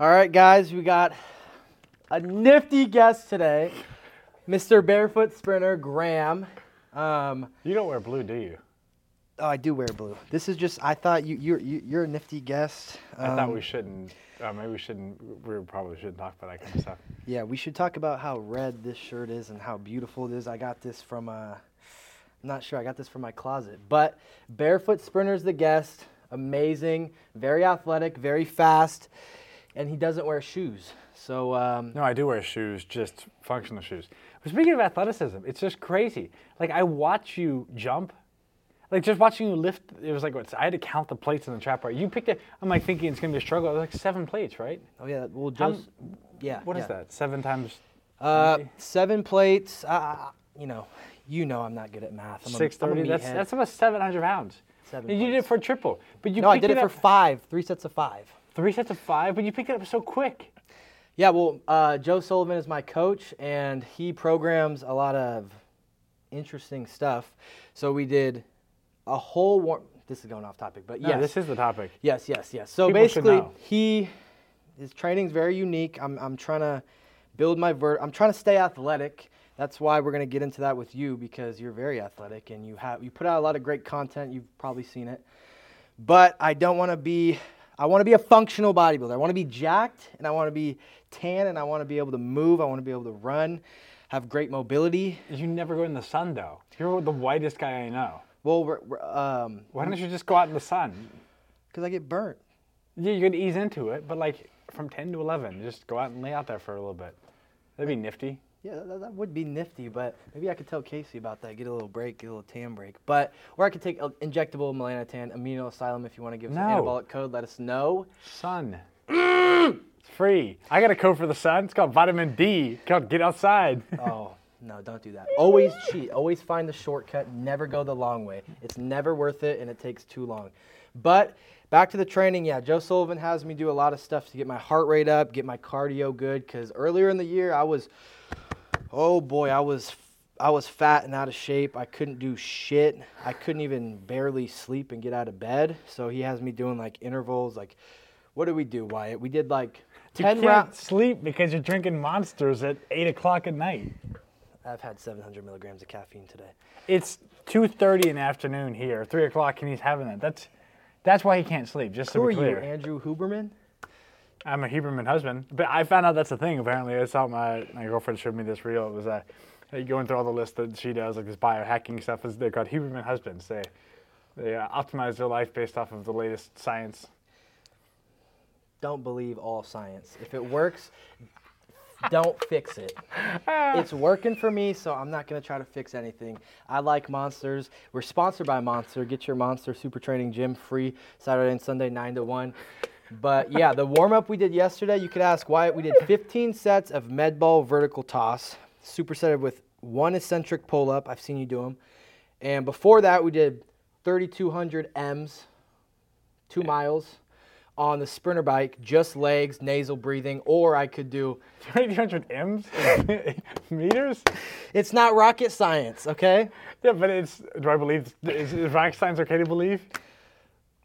All right, guys, we got a nifty guest today, Mr. Barefoot Sprinter Graham. Um, You don't wear blue, do you? oh, I do wear blue. This is just I thought you you're you- you're a nifty guest. I thought Um, we shouldn't. Uh, maybe we shouldn't. We probably shouldn't talk about that kind of stuff. Yeah, we should talk about how red this shirt is and how beautiful it is. I got this from uh I'm not sure. I got this from my closet. But Barefoot Sprinter's the guest. Amazing, very athletic, very fast, and he doesn't wear shoes. So um, No, I do wear shoes, just functional shoes. But speaking of athleticism, it's just crazy. Like I watch you jump. Like just watching you lift, it was like what I had to count the plates in the trap bar. You picked it. I'm like thinking it's gonna be a struggle. It was like seven plates, right? oh yeah, well just yeah. What is yeah. that? Seven times Uh, seven plates. Uh, you know, you know I'm not good at math. I'm six I'm thirty. That's meathead. that's almost seven hundred pounds. Seven And you did it for triple, but you no, I did it for five, three sets of five. Three sets of five, but you picked it up so quick. Yeah, well, uh, Joe Sullivan is my coach, and he programs a lot of interesting stuff. So we did a whole war. This is going off topic, but No, yes, this is the topic. yes, yes, yes. So People basically, he his training's very unique. I'm I'm trying to build my vert. I'm trying to stay athletic. That's why we're gonna get into that with you because you're very athletic and you have you put out a lot of great content. You've probably seen it, but I don't want to be. I want to be a functional bodybuilder. I want to be jacked and I want to be tan and I want to be able to move. I want to be able to run, have great mobility. You never go in the sun though. You're the whitest guy I know. Well, we're, we're, um, Why don't you just go out in the sun? because I get burnt. Yeah, you could ease into it, but like from 10 to 11, just go out and lay out there for a little bit. That'd be nifty. Yeah, that, that would be nifty, but maybe I could tell Casey about that. Get a little break, get a little tan break. But or I could take a injectable melanotan, amino asylum. If you want to give us No. an anabolic code, let us know. Sun. Mm! it's free. I got a code for the sun. It's called vitamin D. It's called Get Outside. Oh no, don't do that. Always cheat. Always find the shortcut. Never go the long way. It's never worth it, and it takes too long. But back to the training. Yeah, Joe Sullivan has me do a lot of stuff to get my heart rate up, get my cardio good. Because earlier in the year, I was, oh boy, I was, I was fat and out of shape. I couldn't do shit. I couldn't even barely sleep and get out of bed. So he has me doing like intervals. Like, what did we do, Wyatt? We did like You ten can't rounds. sleep because you're drinking monsters at 8 o'clock at night. I've had 700 milligrams of caffeine today. It's 2.30 in the afternoon here, 3 o'clock, and he's having that. That's, that's why he can't sleep, just to Who are be you, clear. Andrew Huberman? I'm a Huberman husband, but I found out that's a thing. Apparently, I saw my my girlfriend showed me this reel. It was uh, going through all the lists that she does, like this biohacking stuff. Is they're called Huberman husbands. They they uh, optimize their life based off of the latest science. Don't believe all science. If it works, don't fix it. It's working for me, so I'm not going to try to fix anything. I like Monsters. We're sponsored by Monster. Get your Monster Super Training Gym free Saturday and Sunday, 9 to 1. But yeah, the warm up we did yesterday, you could ask Wyatt. We did 15 sets of med ball vertical toss, supersetted with one eccentric pull up. I've seen you do them. And before that, we did 3,200 M's, two miles on the sprinter bike, just legs, nasal breathing, or I could do. 3,200 m's meters. It's not rocket science, okay? Yeah, but it's. Do I believe? Is, is rocket science okay to believe?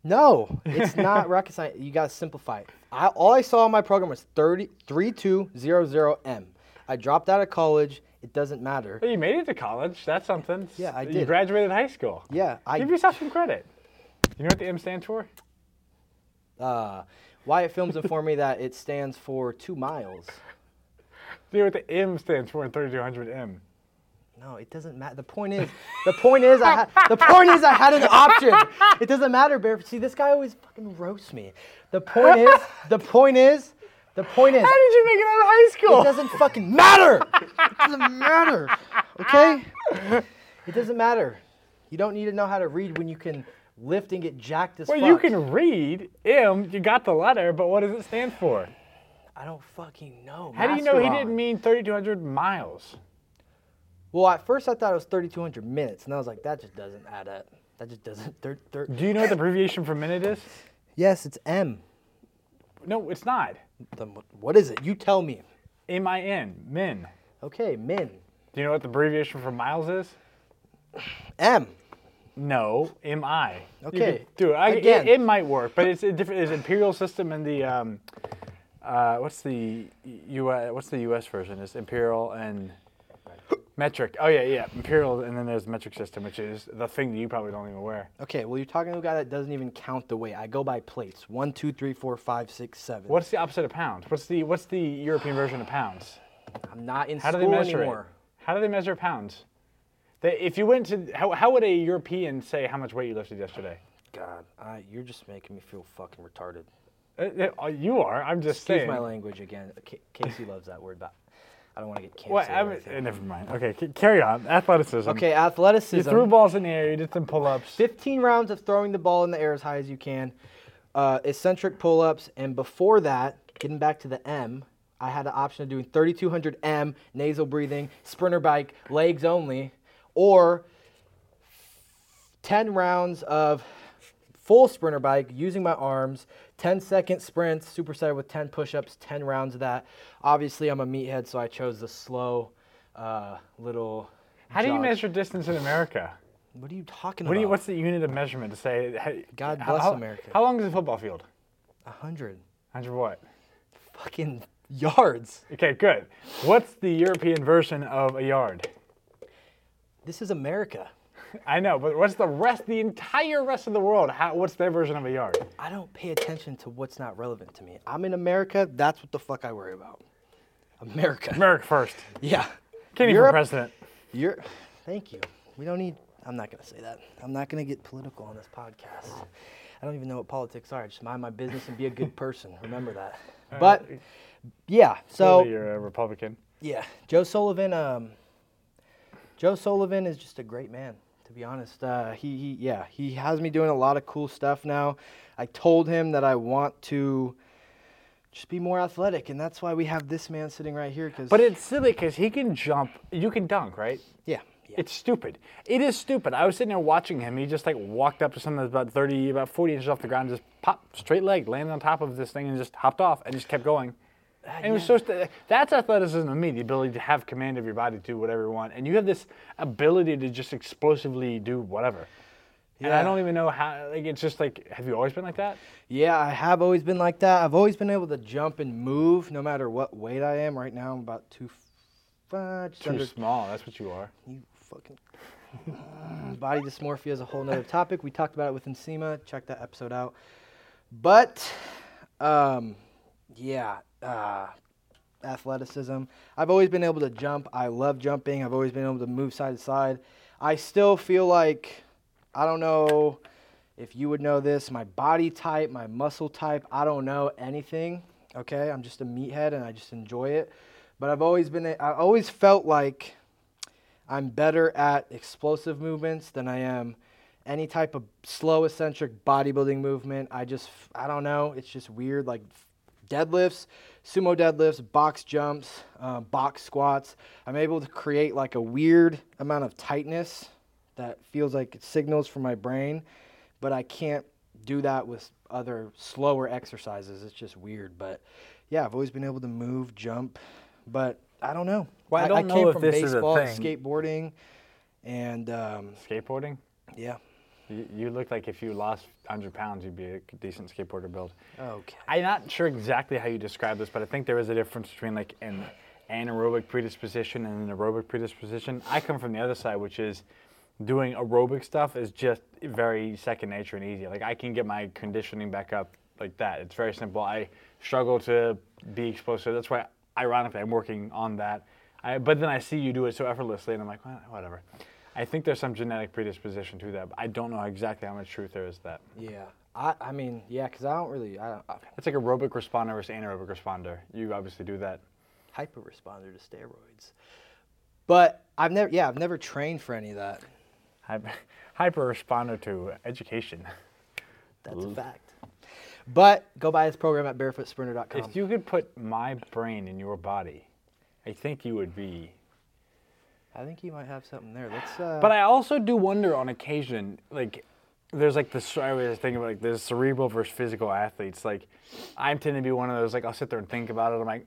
No, it's not rocket science. You gotta simplify it. I, all I saw on my program was 30, 3200M. I dropped out of college. It doesn't matter. Well, you made it to college. That's something. Yeah, I did. You graduated high school. Yeah, I Give yourself some credit. You know what the M stands for? uh, Wyatt Films informed me that it stands for two miles. Do you know what the M stands for in 3200M? No, it doesn't matter. The point is, the point is, I ha- the point is, I had an option. It doesn't matter, Bear. See, this guy always fucking roasts me. The point is, the point is, the point is, How did you make it out of high school? it doesn't fucking matter. It doesn't matter. Okay? It doesn't matter. You don't need to know how to read when you can lift and get jacked as Well, fuck. you can read M. You got the letter, but what does it stand for? I don't fucking know. How do you know he Masteron. didn't mean 3,200 miles? Well, at first I thought it was 3,200 minutes, and I was like, that just doesn't add up. That just doesn't. Thir- thir- Do you know what the abbreviation for minute is? yes, it's M. No, it's not. Then what- is it? You tell me. M I N, min. Okay, min. Do you know what the abbreviation for miles is? M. No, M I. Okay, Do it. I, again. it. It might work, but it's a different. It's imperial system and the um, Uh, what's the U. What's the U.S. version? It's Imperial and metric? Oh yeah, yeah, Imperial, and then there's the metric system, which is the thing that you probably don't even wear. Okay, well, you're talking to a guy that doesn't even count the weight. I go by plates. One, two, three, four, five, six, seven. What's the opposite of pounds? What's the What's the European version of pounds? I'm not in How do school they measure anymore. it? How do they measure pounds? They, if you went to how, how would a European say how much weight you lifted yesterday? God, I, you're just making me feel fucking retarded. Uh, uh, you are. I'm just Excuse saying. my language again. Ca- Casey loves that word, but I don't want to get canceled. What? or I mean, uh, never mind. Okay, c- carry on. Athleticism. okay, athleticism. You threw balls in the air. You did some pull-ups. 15 rounds of throwing the ball in the air as high as you can, uh, eccentric pull ups, and before that, getting back to the M, I had the option of doing 3200 M, nasal breathing, sprinter bike, legs only, or 10 rounds of full sprinter bike using my arms, 10 second sprints, superset with 10 push ups, 10 rounds of that. Obviously, I'm a meathead, so I chose the slow uh, little. How do you measure distance in America? What are you talking What do about? you, what's the unit of measurement to say? hey, God bless how, America. How long is a football field? A hundred. 100 what? Fucking yards. Okay, good. What's the European version of a yard? This is America. I know, but what's the rest, the entire rest of the world? How, what's their version of a yard? I don't pay attention to what's not relevant to me. I'm in America. That's what the fuck I worry about. America. America first. Yeah. Kenny for president. You're. Thank you. We don't need. I'm not gonna say that. I'm not gonna get political on this podcast. I don't even know what politics are. I just mind my business and be a good person. Remember that. But yeah. So Clearly you're a Republican. Yeah, Joe Sullivan. Um, Joe Sullivan is just a great man, to be honest. Uh, he, he, yeah, he has me doing a lot of cool stuff now. I told him that I want to just be more athletic, and that's why we have this man sitting right here. Because, But it's silly because he can jump. You can dunk, right? yeah, yeah, It's stupid. It is stupid. I was sitting there watching him. He just like walked up to something that's about 30, about 40 inches off the ground, just pop, straight leg, landed on top of this thing and just hopped off and just kept going. And it was so, st- that's athleticism to me, the ability to have command of your body do whatever you want. And you have this ability to just explosively do whatever. And I don't even know how, like, it's just like, have you always been like that? yeah. I have always been like that. I've always been able to jump and move, no matter what weight I am. Right now, I'm about two, uh, Too under small, that's what you are. You fucking. Body dysmorphia is a whole nother topic. We talked about it with Nsima. Check that episode out. But, um, yeah, uh, athleticism. I've always been able to jump. I love jumping. I've always been able to move side to side. I still feel like, I don't know if you would know this, my body type, my muscle type, I don't know anything. Okay, I'm just a meathead and I just enjoy it. But I've always been, I always felt like I'm better at explosive movements than I am any type of slow eccentric bodybuilding movement. I just, I don't know, it's just weird. Like deadlifts, sumo deadlifts, box jumps, uh, box squats. I'm able to create like a weird amount of tightness that feels like it signals from my brain, but I can't do that with other slower exercises. It's just weird. But yeah, I've always been able to move, jump, but I don't know. Well, I don't know came if from this is a baseball, thing. skateboarding, and um, Skateboarding? yeah. You, you look like if you lost 100 pounds, you'd be a decent skateboarder build. Okay. I'm not sure exactly how you describe this, but I think there is a difference between like an anaerobic predisposition and an aerobic predisposition. I come from the other side, which is doing aerobic stuff is just very second nature and easy. Like I can get my conditioning back up like that. It's very simple. I struggle to be explosive. That's why, ironically, I'm working on that. I, but then I see you do it so effortlessly, and I'm like, well, whatever. I think there's some genetic predisposition to that. But I don't know exactly how much truth there is to that. Yeah. I, I mean, yeah, because I don't really, I don't, I, It's like aerobic responder versus anaerobic responder. You obviously do that. hyper responder to steroids. But I've never, yeah, I've never trained for any of that. Hyper, hyper responder to education. That's a fact. But go buy this program at barefootsprinter.com. If you could put my brain in your body, I think you would be. I think you might have something there. Let's. Uh, But I also do wonder on occasion, like, there's like this. I was thinking about like there's cerebral versus physical athletes. Like, I tend to be one of those. Like, I'll sit there and think about it. I'm like,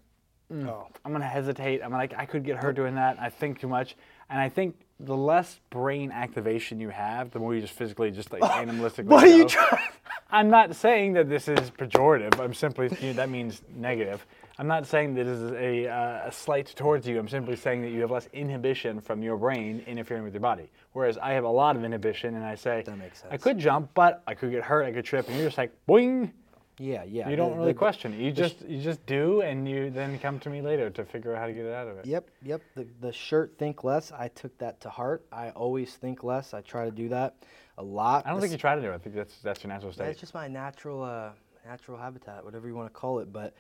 oh, I'm gonna hesitate. I'm like, I could get hurt doing that. I think too much, and I think the less brain activation you have, the more you just physically just like animalistically. what are you trying? I'm not saying that this is pejorative. I'm simply you know, that means negative. I'm not saying that this is a, uh, a slight towards you. I'm simply saying that you have less inhibition from your brain interfering with your body. Whereas I have a lot of inhibition, and I say That makes I could jump, but I could get hurt. I could trip, and you're just like boing. Yeah, yeah. You don't the- really the- question it. You just you just do, and you then come to me later to figure out how to get it out of it. Yep, yep. The, the shirt think less. I took that to heart. I always think less. I try to do that a lot. I don't think you try to do it. I think that's that's your natural state. That's just my natural uh, natural habitat, whatever you want to call it. But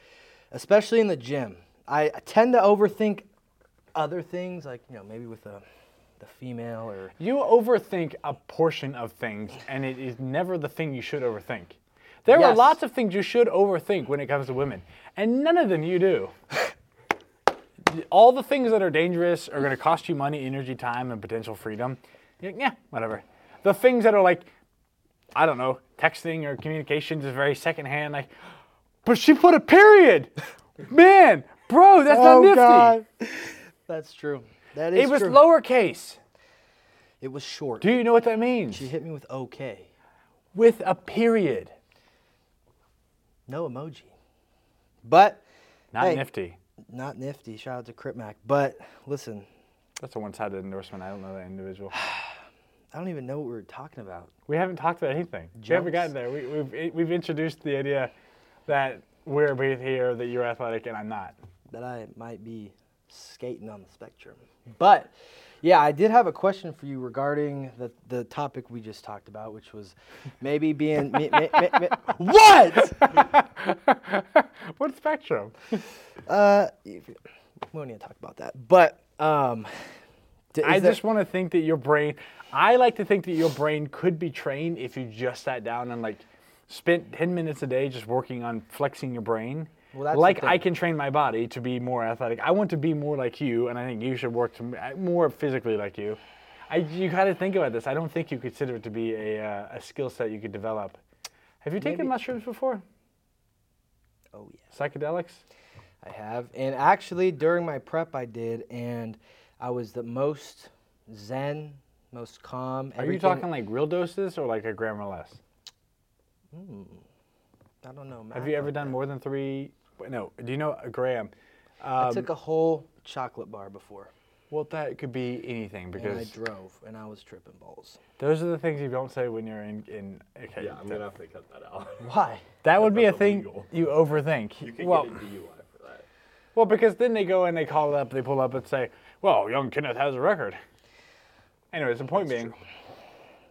especially in the gym, I, I tend to overthink other things, like you know maybe with a the female or You overthink a portion of things, and it is never the thing you should overthink. There are lots of things you should overthink when it comes to women, and none of them you do. All the things that are dangerous are going to cost you money, energy, time, and potential freedom. Like, yeah, whatever. The things that are like, I don't know, texting or communications is very secondhand. Like, but she put a period. Man, bro, that's not oh, nifty. God. That's true. That is It was true. lowercase. It was short. Do you know what that means? She hit me with okay. With a period. No emoji. But Not Hey. nifty. not nifty. Shout out to Crip Mac. But listen, That's a one-sided endorsement. I don't know that individual. I don't even know what we were talking about. We haven't talked about anything. We haven't gotten there. We, we've we've introduced the idea that we're both here, that you're athletic and I'm not. that I might be skating on the spectrum. But yeah, I did have a question for you regarding the, the topic we just talked about, which was maybe being me, me, me, what? what spectrum? Uh, we don't need to talk about that. But um, I just want to think that your brain. I like to think that your brain could be trained if you just sat down and like spent 10 minutes a day just working on flexing your brain. Well, that's like I can train my body to be more athletic. I want to be more like you, and I think you should work to more physically like you. I, you got to think about this. I don't think you consider it to be a, uh, a skill set you could develop. Have you taken Maybe- mushrooms before? oh yeah, Psychedelics? I have. And actually, during my prep, I did, and I was the most zen, most calm. Are you talking like real doses or like a gram or less? I don't know. Have you ever done that. more than three? No. Do you know a gram? I Um, took a whole chocolate bar before, Well, that could be anything and I drove, and I was tripping balls. those are the things you don't say when you're in. in okay, Yeah, I'm that- gonna have to cut that out. Why? that would be a that's thing illegal. you overthink. You can well, get a DUI for that. well, because then they go and they call it up, they pull up and say, "Well, young Kenneth has a record." Anyways, the point being,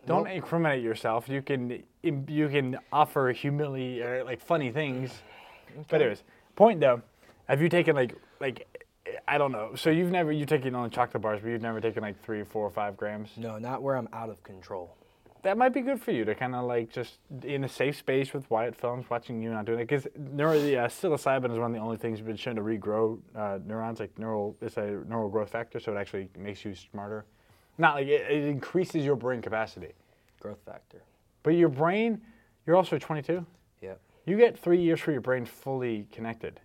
don't incriminate yourself. You can you can offer humili or like funny things. But anyways, point though, have you taken like like I don't know. So you've never you've taken only chocolate bars, but you've never taken like three, four, or five grams. No, not where I'm out of control. That might be good for you to kind of like just in a safe space with Wyatt Films, watching you not doing it. Because neuro, the, uh, psilocybin is one of the only things that's been shown to regrow uh, neurons, like neural, it's a neural growth factor, so it actually makes you smarter. Not like it, it increases your brain capacity. Growth factor. But your brain, you're also 22. Yep. You get three years for your brain fully connected.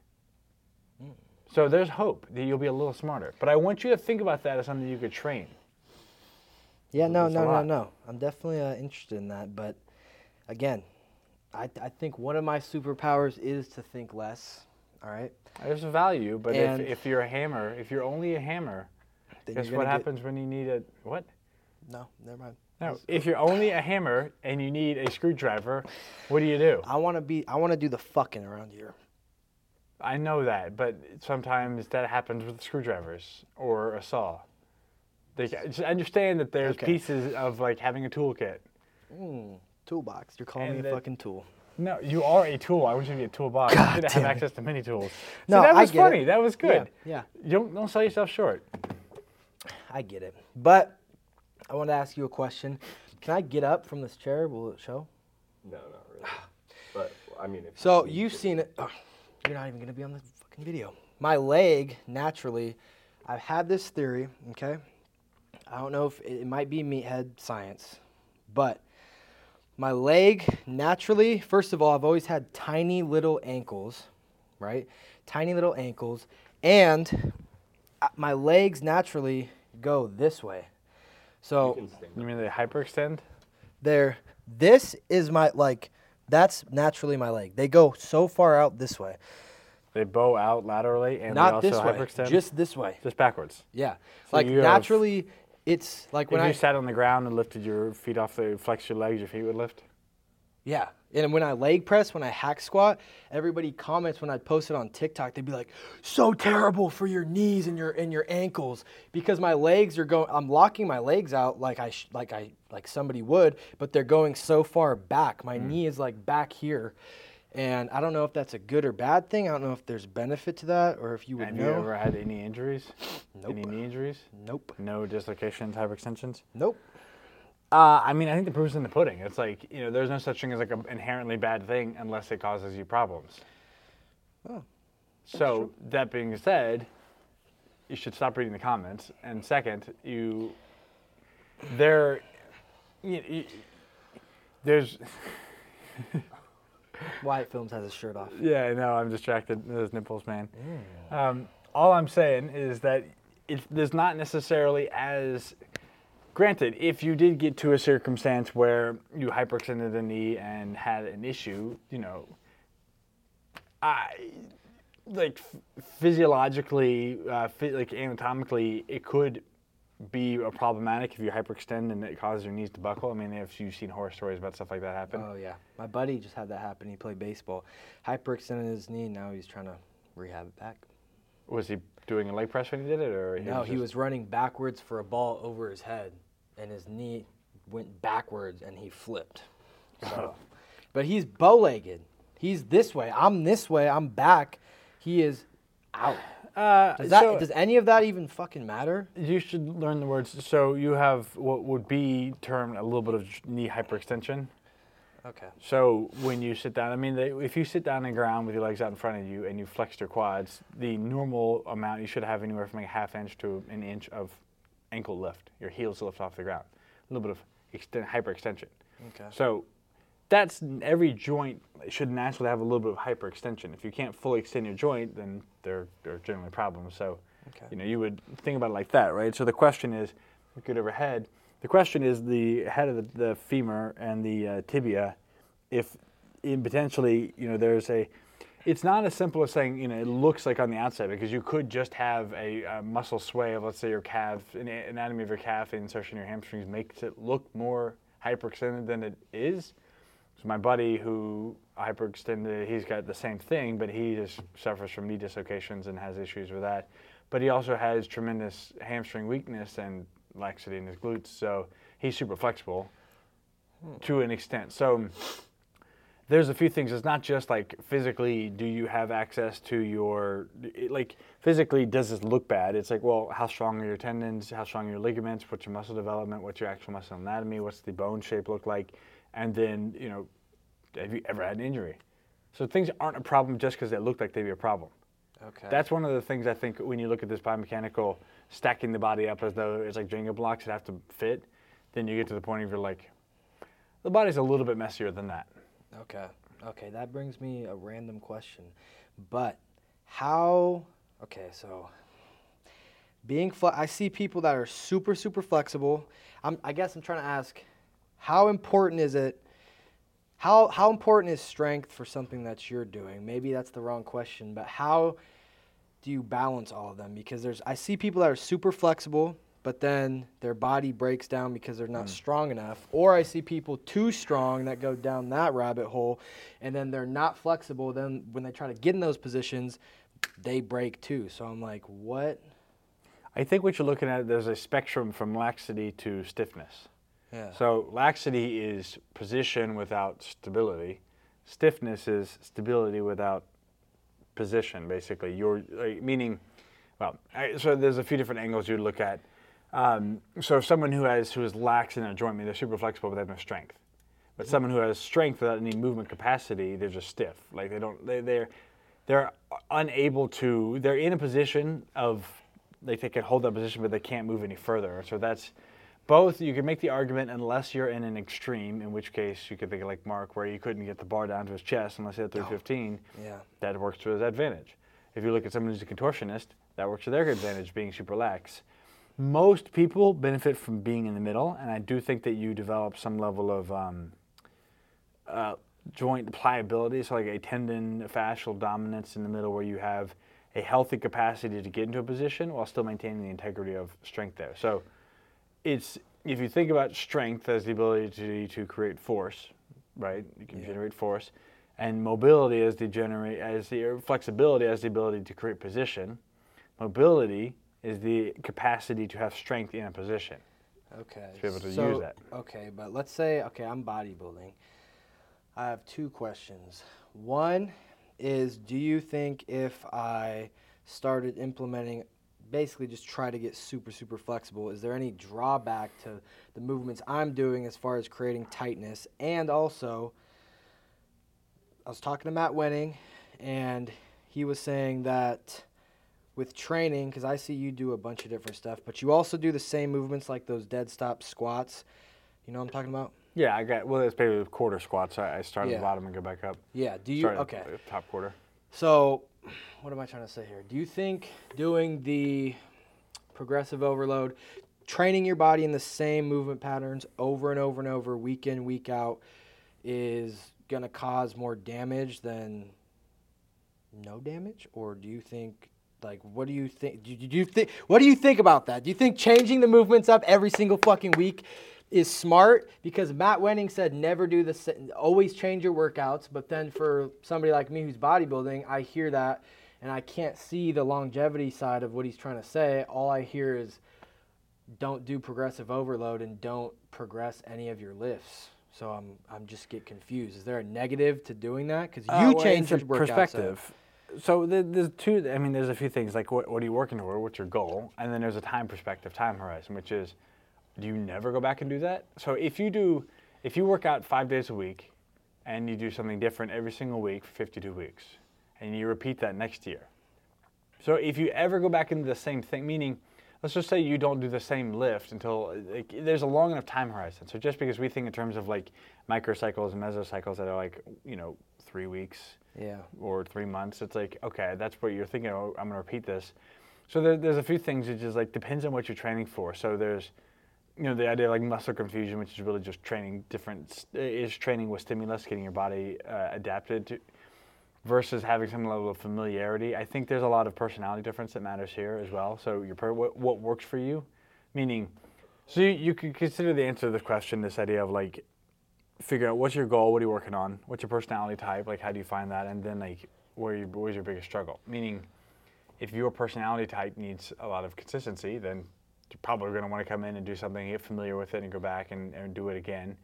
So there's hope that you'll be a little smarter. But I want you to think about that as something you could train. Yeah, no, no, no, no. I'm definitely uh, interested in that, but again, I, I think one of my superpowers is to think less. All right. There's a value, but And- if, if you're a hammer, if you're only a hammer, Then guess what gonna get- happens when you need a what? No, never mind. No, if you're only a hammer and you need a screwdriver, what do you do? I want to be. I want to do the fucking around here. I know that, but sometimes that happens with screwdrivers or a saw. They just understand that there's Okay. pieces of like having a toolkit. Hmm, toolbox. You're calling And me a that- fucking tool. No, you are a tool. I want you to be a toolbox. God you should have access to many tools. No, See, that was get it. funny. That was good. Yeah, You don't, don't sell yourself short. I get it. But I want to ask you a question. Can I get up from this chair? Will it show? No, not really. But I mean, if So you you've seen it. oh, you're not even gonna be on the fucking video. My leg, naturally, I've had this theory. Okay, I don't know if it, it might be meathead science, but my leg naturally. First of all, I've always had tiny little ankles, right? Tiny little ankles, and uh, my legs naturally go this way. So can You mean they hyperextend? there this is my like That's naturally my leg. They go so far out this way. They bow out laterally and they Not also this way. hyperextend. Just this way. just backwards. Yeah. So like you have- naturally, it's like when if I you sat on the ground and lifted your feet off the flex your legs, your feet would lift. Yeah. And when I leg press, when I hack squat, everybody comments when I post it on TikTok, they'd be like, so terrible for your knees and your and your ankles because my legs are going I'm locking my legs out like I sh- like I like somebody would, but they're going so far back. My mm. knee is like back here. And I don't know if that's a good or bad thing. I don't know if there's benefit to that or if you would Have know. you ever had any injuries? Nope. Any knee injuries? Nope. No dislocations, hyperextensions? Nope. Uh, I mean, I think the proof's in the pudding. It's like, you know, there's no such thing as like an inherently bad thing unless it causes you problems. Oh, So, that being said, you should stop reading the comments. And second, you, there, you, you, there's, Wyatt Films has his shirt off. Yeah, I know. I'm distracted. Those nipples, man. Um, all I'm saying is that it, there's not necessarily as. Granted, if you did get to a circumstance where you hyperextended the knee and had an issue, you know, I like physiologically, uh, like anatomically, it could be a problematic if you hyperextend and it causes your knees to buckle. I mean, if you've seen horror stories about stuff like that happen. Oh yeah, my buddy just had that happen. He played baseball, hyperextended his knee. Now he's trying to rehab it back. Was he doing a leg press when he did it, or no, he just- was running backwards for a ball over his head, and his knee went backwards, and he flipped. So, but he's bow-legged. He's this way. I'm this way. I'm back. He is out. Uh, Does that? so does any of that even fucking matter? you should learn the words. So you have what would be termed a little bit of knee hyperextension. Okay. So when you sit down, I mean, they, if you sit down on the ground with your legs out in front of you and you flex your quads, the normal amount you should have anywhere from like a half inch to an inch of ankle lift. Your heels lift off the ground. A little bit of extend, hyperextension. Okay. So that's every joint should naturally have a little bit of hyperextension. If you can't fully extend your joint, then there there are generally problems. So, Okay. you know, you would think about it like that, right? So the question is, look at overhead. The question is the head of the, the femur and the uh, tibia. If in potentially, you know, there's a, it's not as simple as saying, you know, it looks like on the outside because you could just have a, a muscle sway of, let's say, your calf, an anatomy of your calf, insertion of your hamstrings makes it look more hyperextended than it is. So my buddy who hyperextended, he's got the same thing, but he just suffers from knee dislocations and has issues with that. But he also has tremendous hamstring weakness and laxity in his glutes, so he's super flexible to an extent. So there's a few things. It's not just like physically, do you have access to your, like physically, does this look bad? It's like, well, how strong are your tendons? How strong are your ligaments? What's your muscle development? What's your actual muscle anatomy? What's the bone shape look like? And then, you know, have you ever had an injury? So things aren't a problem just because they look like they'd be a problem. Okay. That's one of the things I think when you look at this biomechanical stacking the body up as though it's like Jenga blocks that have to fit, then you get to the point of you're like, the body's a little bit messier than that. Okay. Okay, that brings me a random question. But how okay, so being fle- I see people that are super super flexible. I'm I guess I'm trying to ask how important is it how how important is strength for something that you're doing? Maybe that's the wrong question, but how do you balance all of them? Because there's I see people that are super flexible, but then their body breaks down because they're not mm. strong enough. Or I see people too strong that go down that rabbit hole, and then they're not flexible. Then when they try to get in those positions, they break too. So I'm like, what? I think what you're looking at, there's a spectrum from laxity to stiffness. Yeah. So laxity is position without stability. Stiffness is stability without position, basically. You're like, meaning, well, I, so there's a few different angles you look at. Um, so someone who has who is lax in a joint, I mean, they're super flexible, but they have no strength. But someone who has strength without any movement capacity, they're just stiff. Like they don't, they, they're they're unable to. They're in a position of like they can hold that position, but they can't move any further. So that's both. You can make the argument unless you're in an extreme, in which case you could think of like Mark, where you couldn't get the bar down to his chest unless he had 315. Yeah. That works to his advantage. If you look at someone who's a contortionist, that works to their advantage, being super lax. Most people benefit from being in the middle, and I do think that you develop some level of um, uh, joint pliability, so like a tendon fascial dominance in the middle where you have a healthy capacity to get into a position while still maintaining the integrity of strength there. So it's if you think about strength as the ability to, to create force, right? You can Yeah. generate force, and mobility as the generate as the or flexibility as the ability to create position. Mobility is the capacity to have strength in a position. Okay. To be able to use so- that. Okay, but let's say okay, I'm bodybuilding. I have two questions. One is do you think if I started implementing basically just try to get super super flexible, is there any drawback to the movements I'm doing as far as creating tightness and also I was talking to Matt Wenning and he was saying that with training, because I see you do a bunch of different stuff, but you also do the same movements like those dead stop squats. You know what I'm talking about? Yeah, I got well. It's basically quarter squats. I, I start at Yeah. the bottom and go back up. Yeah. Do you? Start at Okay. the top quarter. So, what am I trying to say here? Do you think doing the progressive overload, training your body in the same movement patterns over and over and over, week in, week out, is going to cause more damage than no damage? Or do you think, like, what do you think? Do, do you think? What do you think about that? Do you think changing the movements up every single fucking week is smart? Because Matt Wenning said never do the sa- always change your workouts. But then for somebody like me who's bodybuilding, I hear that and I can't see the longevity side of what he's trying to say. All I hear is don't do progressive overload and don't progress any of your lifts. So I'm I'm just get confused. Is there a negative to doing that? Because you Uh, well, change your perspective. So the- there's two. I mean, there's a few things like what, what are you working toward? What's your goal? And then there's a time perspective, time horizon, which is, do you never go back and do that? So if you do, if you work out five days a week, and you do something different every single week for 52 weeks, and you repeat that next year. So if you ever go back into the same thing, meaning, let's just say you don't do the same lift until like, there's a long enough time horizon. So just because we think in terms of like microcycles and mesocycles that are like you know three weeks Yeah. or three months, it's like okay, that's what you're thinking. Oh, I'm gonna repeat this. So there, there's a few things which just like depends on what you're training for. So there's you know the idea like muscle confusion, which is really just training different is training with stimulus, getting your body uh, adapted to versus having some level of familiarity. I think there's a lot of personality difference that matters here as well. So your per- what, what works for you, meaning, so you, you could consider the answer to the question, this idea of like figure out what's your goal, what are you working on, what's your personality type, like how do you find that, and then like where you, your biggest struggle. Meaning, if your personality type needs a lot of consistency, then you're probably going to want to come in and do something, get familiar with it, and go back and, and do it again.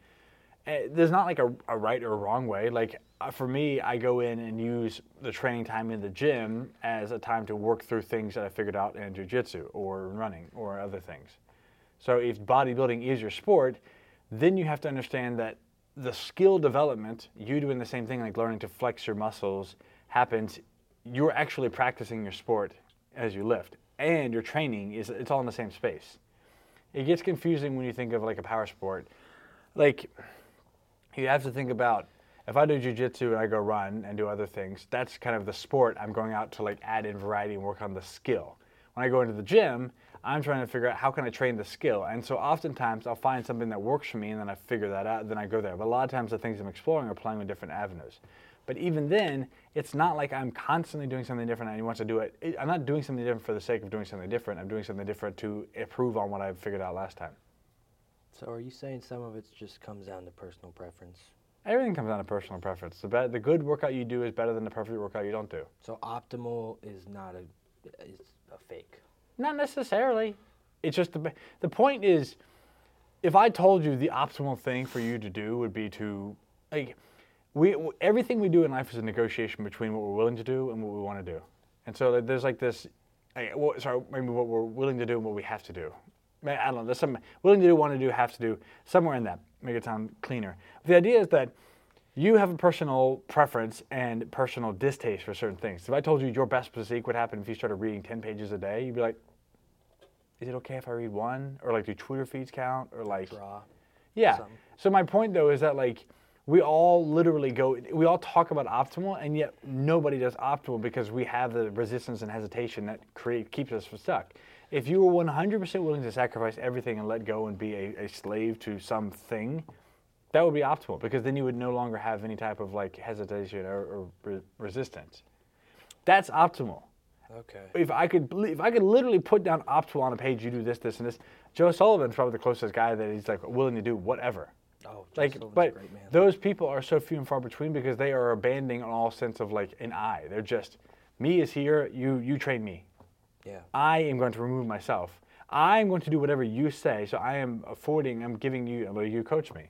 Uh, there's not like a, a right or wrong way. Like uh, for me, I go in and use the training time in the gym as a time to work through things that I figured out in jujitsu or running or other things. So if bodybuilding is your sport, then you have to understand that the skill development, you doing the same thing like learning to flex your muscles, happens. You're actually practicing your sport as you lift, and your training is it's all in the same space. It gets confusing when you think of like a power sport. Like you have to think about if I do jujitsu and I go run and do other things, that's kind of the sport I'm going out to like add in variety and work on the skill. When I go into the gym, I'm trying to figure out how can I train the skill. And so oftentimes I'll find something that works for me and then I figure that out, then I go there. But a lot of times the things I'm exploring are playing with different avenues. But even then, it's not like I'm constantly doing something different and I want to do it. it. I'm not doing something different for the sake of doing something different. I'm doing something different to improve on what I figured out last time. So are you saying some of it just comes down to personal preference? Everything comes down to personal preference. The, be- the good workout you do is better than the perfect workout you don't do. So optimal is not a is a fake. Not necessarily. It's just the the point is, if I told you the optimal thing for you to do would be to like we everything we do in life is a negotiation between what we're willing to do and what we want to do, and so there's like this. Like, what, sorry, maybe what we're willing to do and what we have to do. I don't know. There's some willing to do, want to do, have to do somewhere in that. Make it sound cleaner. The idea is that you have a personal preference and personal distaste for certain things. If I told you your best physique would happen if you started reading 10 pages a day, you'd be like, is it okay if I read one? Or like, do Twitter feeds count? Or like, Draw. yeah. something. So my point though is that like, we all literally go, we all talk about optimal, and yet nobody does optimal because we have the resistance and hesitation that create keeps us stuck. If you were 100% willing to sacrifice everything and let go and be a, a slave to something, That would be optimal because then you would no longer have any type of like hesitation or, or re- resistance. That's optimal. Okay. If I could, if I could literally put down optimal on a page, you do this, this, and this. Joe Sullivan's probably the closest guy that he's like willing to do whatever. Oh, Joe Like, Sullivan's a but great man. those people are so few and far between because they are abandoning all sense of like an I. They're just me is here. You you train me. yeah. I am going to remove myself. I am going to do whatever you say. So I am affording. I'm giving you. You coach me.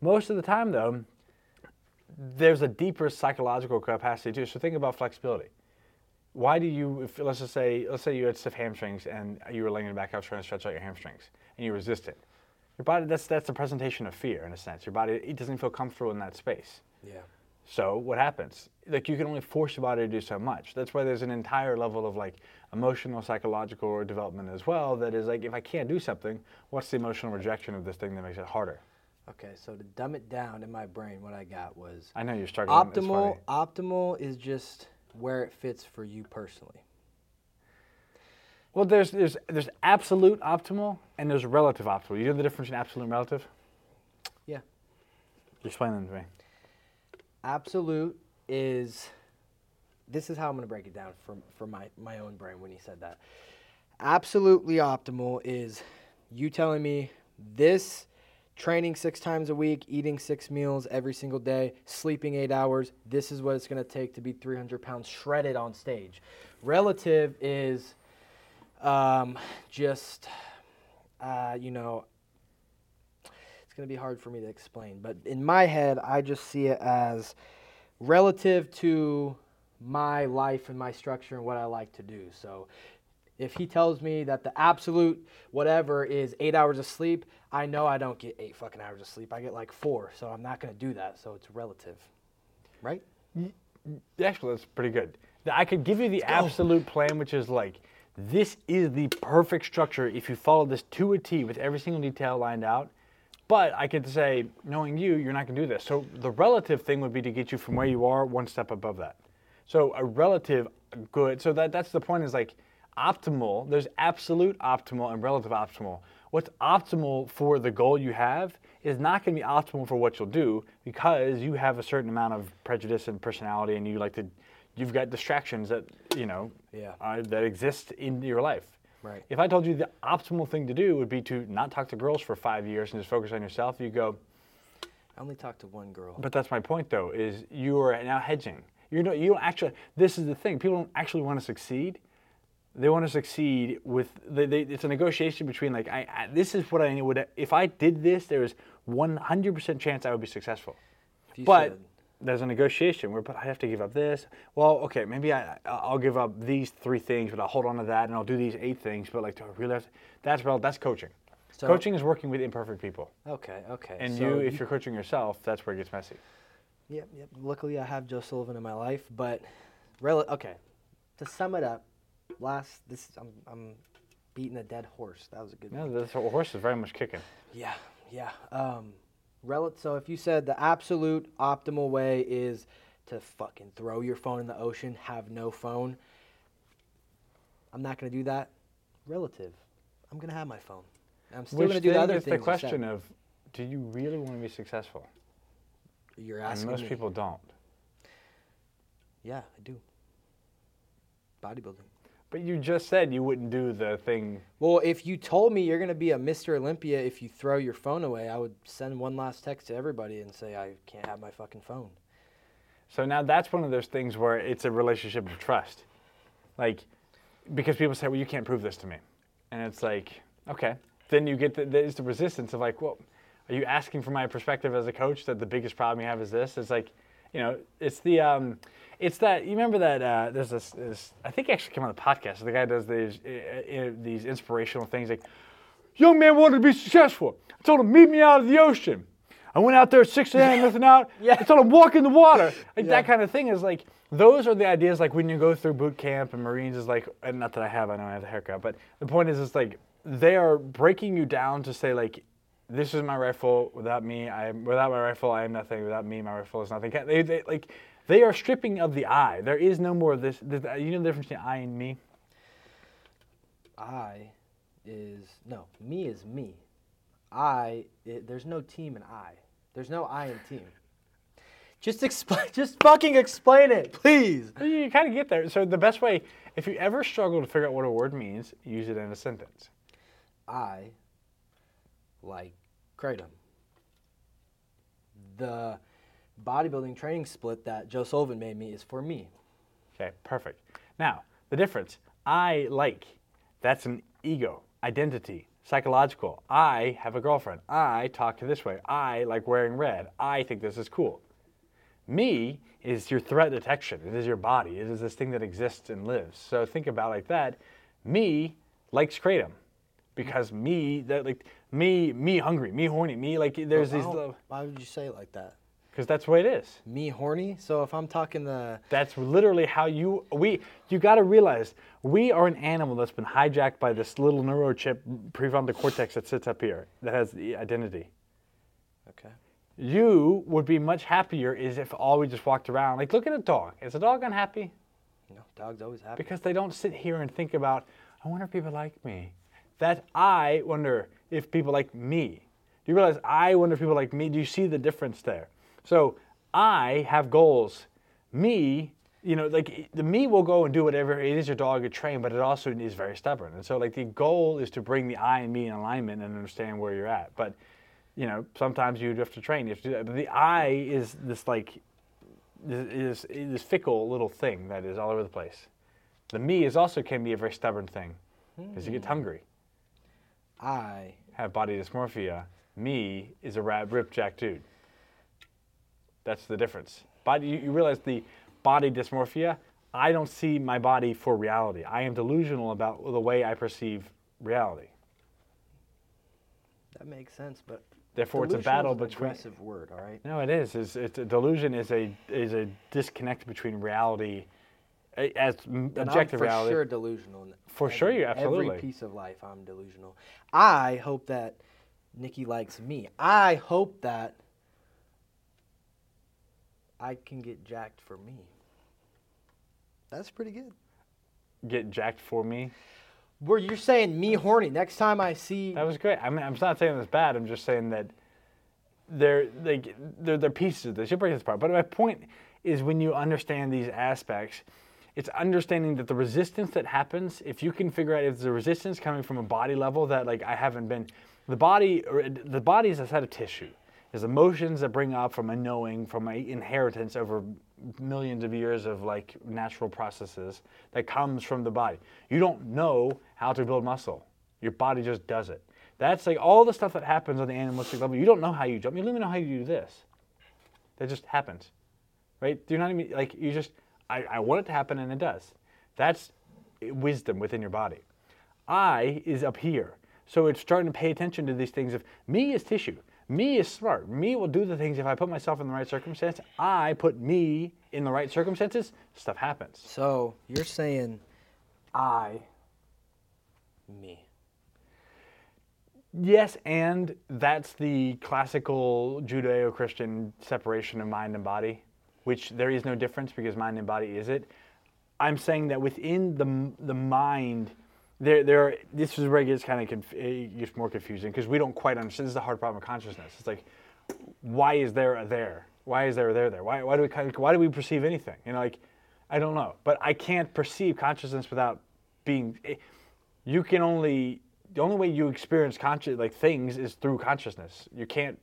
Most of the time, though, there's a deeper psychological capacity too. So think about flexibility. Why do you? If, let's just say, let's say you had stiff hamstrings and you were laying on your back, was trying to stretch out your hamstrings, and you resist it. Your body. That's that's a presentation of fear in a sense. Your body it doesn't feel comfortable in that space. Yeah. So what happens? Like you can only force your body to do so much. That's why there's an entire level of like emotional, psychological, or development as well. That is like if I can't do something, what's the emotional rejection of this thing that makes it harder? Okay, so to dumb it down in my brain, what I got was I know you're struggling. optimal. Optimal is just where it fits for you personally. Well, there's there's there's absolute optimal and there's relative optimal. You know the difference between absolute and relative? Yeah. Explain them to me. Absolute is. This is how I'm going to break it down for for my my own brain when he said that. Absolutely optimal is you telling me this training six times a week, eating six meals every single day, sleeping eight hours. This is what it's going to take to be 300 pounds shredded on stage. Relative is um, just, uh, you know, it's going to be hard for me to explain, but in my head, I just see it as relative to my life and my structure and what I like to do. So if he tells me that the absolute whatever is eight hours of sleep, I know I don't get eight fucking hours of sleep. I get like four, so I'm not going to do that. So it's relative, right? Actually, that's pretty good. I could give you the absolute plan, which is like, this is the perfect structure if you follow this to a T with every single detail lined out. But I could say, knowing you, you're not going to do this. So the relative thing would be to get you from where you are one step above that. So a relative good. So that that's the point. Is like optimal. There's absolute optimal and relative optimal. What's optimal for the goal you have is not going to be optimal for what you'll do because you have a certain amount of prejudice and personality, and you like to. You've got distractions that you know Yeah. uh, that exist in your life. Right. If I told you the optimal thing to do would be to not talk to girls for five years and just focus on yourself, you go, I only talked to one girl. but that's my point, though, is you are now hedging. You know, you don't actually. This is the thing. People don't actually want to succeed. They want to succeed with. They, they, it's a negotiation between like, I, I, this is what I would. If I did this, there is 100% chance I would be successful. But said- there's a negotiation where, but I have to give up this. Well, okay, maybe I, I'll give up these three things, but I'll hold on to that, and I'll do these eight things. But like, do I really have to? That's well, that's coaching. So- coaching is working with imperfect people, okay, okay. and so you, if you're coaching yourself, that's where it gets messy. Yep, yep. Luckily, I have Joe Sullivan in my life, but rel- okay. To sum it up, last this I'm I'm beating a dead horse. That was a good. No, this horse is very much kicking. Yeah, yeah. Um, rel- so if you said the absolute optimal way is to fucking throw your phone in the ocean, have no phone. I'm not gonna do that. Relative. I'm gonna have my phone. I'm still Which gonna do the other things. the question of, do you really want to be successful? You're And asking most me. people don't. Yeah, I do. Bodybuilding. But you just said you wouldn't do the thing. Well, if you told me you're going to be a Mr. Olympia if you throw your phone away, I would send one last text to everybody and say I can't have my fucking phone. So now that's one of those things where it's a relationship of trust. Like, because people say, well, you can't prove this to me. And it's like, okay. Then you get the, there's the resistance of like, well, are you asking for my perspective as a coach that the biggest problem you have is this? It's like, you know, it's the, um, it's that, you remember that, uh, there's this, this, I think it actually came on the podcast. The guy does these, uh, uh, these inspirational things like, young man wanted to be successful. I told him, meet me out of the ocean. I went out there at 6 a.m., nothing out. Yeah. I told him, walk in the water. Like Yeah. that kind of thing is like, those are the ideas like when you go through boot camp and Marines is like, and not that I have, I know I have a haircut, but the point is, it's like, they are breaking you down to say like, this is my rifle. Without me, I am, without my rifle, I am nothing. Without me, my rifle is nothing. They, they, like, they are stripping of the I. There is no more of this. this uh, you know the difference between I and me? I is no, me is me. I it, there's no team in I. There's no I in team. Just explain. Just fucking explain it, please. You, you kind of get there. So the best way, if you ever struggle to figure out what a word means, use it in a sentence. I like kratom. The bodybuilding training split that Joe Sullivan made me is for me. Okay, perfect. Now, the difference I like, that's an ego, identity, psychological. I have a girlfriend. I talk to this way. I like wearing red. I think this is cool. Me is your threat detection. It is your body. It is this thing that exists and lives. So think about like that. Me likes kratom because me that like me me hungry, me horny, me like there's these don't- Why would you say it like that? because that's the way it is. Me horny. So if I'm talking the That's literally how you we you got to realize we are an animal that's been hijacked by this little neurochip prefrontal cortex that sits up here that has the identity. okay. You would be much happier is if all we just walked around like look at a dog. Is a dog unhappy? No, dog's always happy. Because they don't sit here and think about I wonder if people like me. That I wonder if people like me. Do you realize I wonder if people like me? Do you see the difference there? So I have goals. Me, you know, like the me will go and do whatever it is your dog could train, but it also is very stubborn. And so like the goal is to bring the I and me in alignment and understand where you're at. But you know, sometimes you have to train. You have to do that. But the I is this like is, is this fickle little thing that is all over the place. The me is also can be a very stubborn thing because you get hmm. hungry, I have body dysmorphia. Me is a rad rip jack dude. That's the difference. Body, you, you realize the body dysmorphia. I don't see my body for reality. I am delusional about the way I perceive reality. that makes sense, but Therefore, it's a battle is an between. aggressive word. All right. No, it is. It's, it's a delusion is a is a disconnect between reality, as And objective I'm for reality. sure delusional. For sure you- absolutely. Every piece of life, I'm delusional. I hope that Nikki likes me. I hope that I can get jacked for me. That's pretty good. Get jacked for me. Where you're saying me horny. Next time I see That was great. I mean, I'm not saying it's bad. I'm just saying that they're like they're, they're pieces. They should break this apart. But my point is, when you understand these aspects, it's understanding that the resistance that happens. If you can figure out if the resistance coming from a body level that like I haven't been, the body the body is a set of tissue. There's emotions that bring up from a knowing, from an inheritance over millions of years of like natural processes that comes from the body. You don't know how to build muscle. Your body just does it. That's like all the stuff that happens on the animalistic level. You don't know how you jump. You don't even know how you do this. That just happens, right? You're not even? Like you just, I, I want it to happen and it does. That's wisdom within your body. I is up here. So it's starting to pay attention to these things of me is tissue. Me is smart. Me will do the things if I put myself in the right circumstance. I put me in the right circumstances, stuff happens. So you're saying I me. Yes, and that's the classical Judeo Christian separation of mind and body, which there is no difference because mind and body is it. I'm saying that within the, the mind, there, there are, this is where it gets kind of conf- gets more confusing because we don't quite understand. This is the hard problem of consciousness. It's like, why is there a there? Why is there a there there? Why, why do we why do we perceive anything? You know, like, I don't know, but I can't perceive consciousness without being. eh, You can only the only way you experience conscious like things is through consciousness. You can't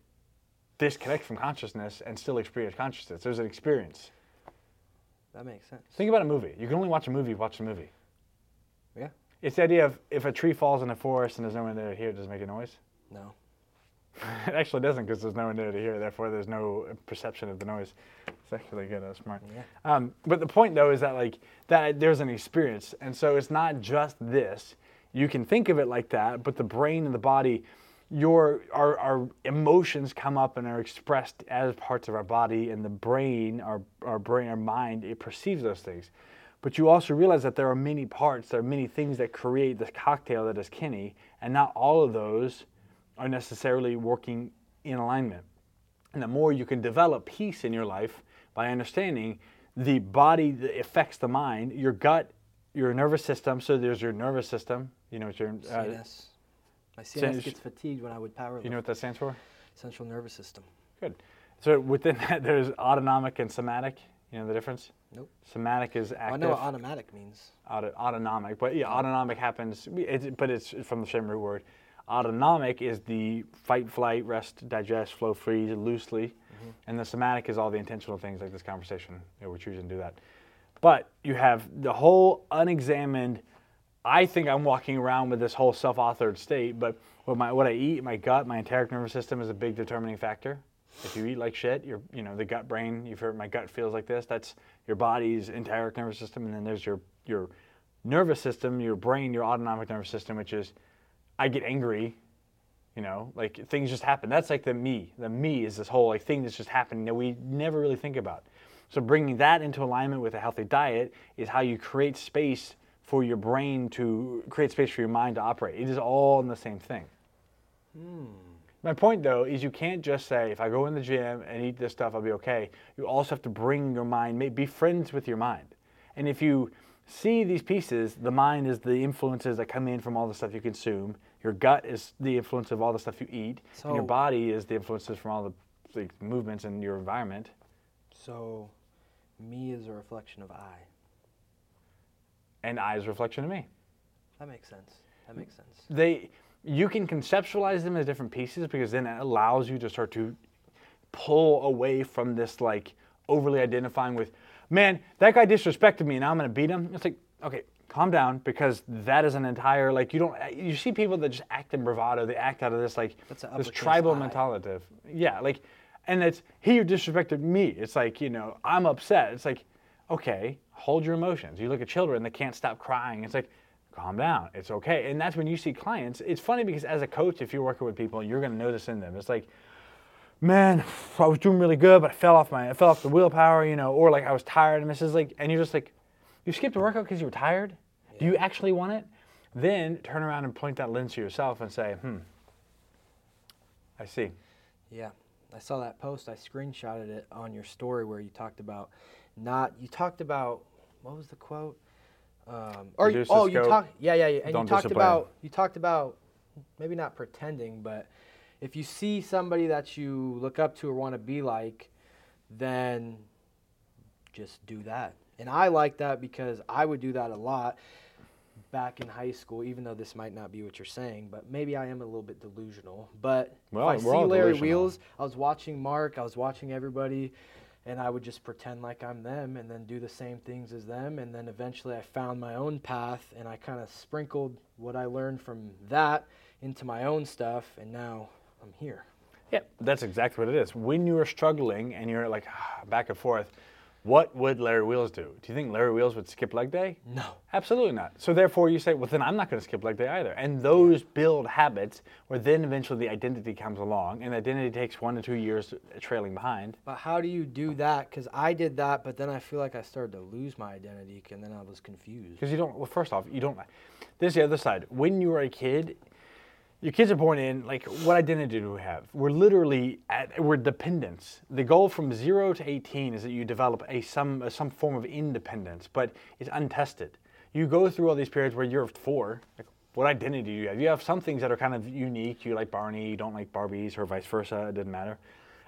disconnect from consciousness and still experience consciousness. There's an experience. That makes sense. Think about a movie. You can only watch a movie. Watch a movie. Yeah. It's the idea of if a tree falls in a forest and there's no one there to hear, it does it make a noise? No. it actually doesn't because there's no one there to hear. Therefore, there's no perception of the noise. It's actually good. That's smart. Yeah. Um, but the point though is that like that there's an experience, and so it's not just this. You can think of it like that, but the brain and the body, your our, our emotions come up and are expressed as parts of our body, and the brain, our our brain, our mind, it perceives those things. But you also realize that there are many parts, there are many things that create this cocktail that is Kenny, and not all of those are necessarily working in alignment. And the more you can develop peace in your life by understanding the body that affects the mind, your gut, your nervous system. So there's your nervous system. You know what your uh, CNS. My Sen- CNS gets fatigued when I would power you know what that stands for? Central nervous system. Good. So within that, there's autonomic and somatic. You know the difference? Nope. Somatic is active. I know what automatic means. Auto, autonomic, but yeah, autonomic happens. It's, but it's from the same root word. Autonomic is the fight, flight, rest, digest, flow, freeze, loosely, mm-hmm. and the somatic is all the intentional things like this conversation. You know, we're choosing to do that. But you have the whole unexamined. I think I'm walking around with this whole self-authored state, but what my what I eat, my gut, my enteric nervous system is a big determining factor. If you eat like shit, your you know the gut brain. You've heard my gut feels like this. That's your body's enteric nervous system, and then there's your your nervous system, your brain, your autonomic nervous system, which is I get angry, you know, like things just happen. That's like the me. The me is this whole like thing that's just happening that we never really think about. So bringing that into alignment with a healthy diet is how you create space for your brain to create space for your mind to operate. It is all in the same thing. Hmm. My point though is you can't just say if I go in the gym and eat this stuff I'll be okay. You also have to bring your mind, be friends with your mind. And if you see these pieces, the mind is the influences that come in from all the stuff you consume. Your gut is the influence of all the stuff you eat, and your body is the influences from all the like, movements in your environment. So, me is a reflection of I. And I is a reflection of me. That makes sense. That makes sense. they you can conceptualize them as different pieces because then it allows you to start to pull away from this like overly identifying with man that guy disrespected me and i'm going to beat him it's like okay calm down because that is an entire like you don't eh, you see people that just act in bravado they act out of this like this tribal mentality yeah like and it's he who disrespected me it's like you know i'm upset it's like okay hold your emotions. You look at children they can't stop crying. It's like calm down. It's okay. And that's when you see clients it's funny because as a coach if you're working with people you're going to notice in them. It's like man i was doing really good but i fell off my i fell off the willpower you know or like i was tired. And this is like and you're just like you skipped a workout because you were tired? Do you actually want it? Then turn around and point that lens to yourself and say hmm i see. Yeah, I saw that post. I screenshotted it on your story where you talked about not. You talked about what was the quote? Um, or you, oh, you scope, talked. Yeah, yeah, yeah. And don't you talked discipline. about you talked about maybe not pretending, but if you see somebody that you look up to or want to be like, then just do that. And I like that because I would do that a lot back in high school, even though this might not be what you're saying, but maybe I am a little bit delusional. But Well, if I see Larry delusional. Wheels, I was watching Mark, I was watching everybody, and I would just pretend like I'm them and then do the same things as them. And then eventually I found my own path and I kind of sprinkled what I learned from that into my own stuff, and now I'm here. Yeah, that's exactly what it is. When you are struggling and you're like back and forth, what would Larry Wheels do? Do you think Larry Wheels would skip leg day? No. Absolutely not. So therefore, you say, well, then I'm not going to skip leg day either. And those build habits where then eventually the identity comes along, and identity takes one to two years trailing behind. But how do you do that? Because I did that, but then I feel like I started to lose my identity, and then I was confused. Because you don't. Well, first off, you don't. There's the other side. When you were a kid, your kids are born in like what identity do we have? We're literally at we're dependents. The goal from zero to 18 is that you develop a some a, some form of independence, but it's untested. You go through all these periods where you're four. Like, what identity do you have? You have some things that are kind of unique. You like Barney, you don't like Barbies, or vice versa. It doesn't matter.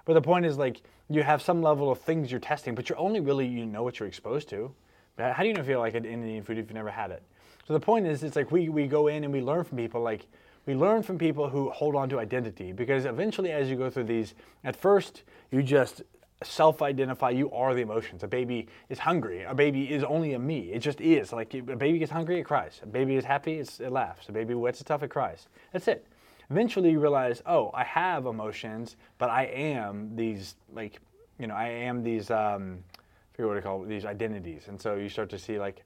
But the point is, like, you have some level of things you're testing, but you're only really you know what you're exposed to. How do you know if you like an Indian food if you've never had it? So the point is, it's like we, we go in and we learn from people. Like we learn from people who hold on to identity because eventually, as you go through these, at first you just self-identify. You are the emotions. A baby is hungry. A baby is only a me. It just is. Like a baby gets hungry, it cries. A baby is happy, it laughs. A baby wets its tough, it cries. That's it. Eventually, you realize, oh, I have emotions, but I am these like, you know, I am these. Um, I forget what I call it, these identities, and so you start to see like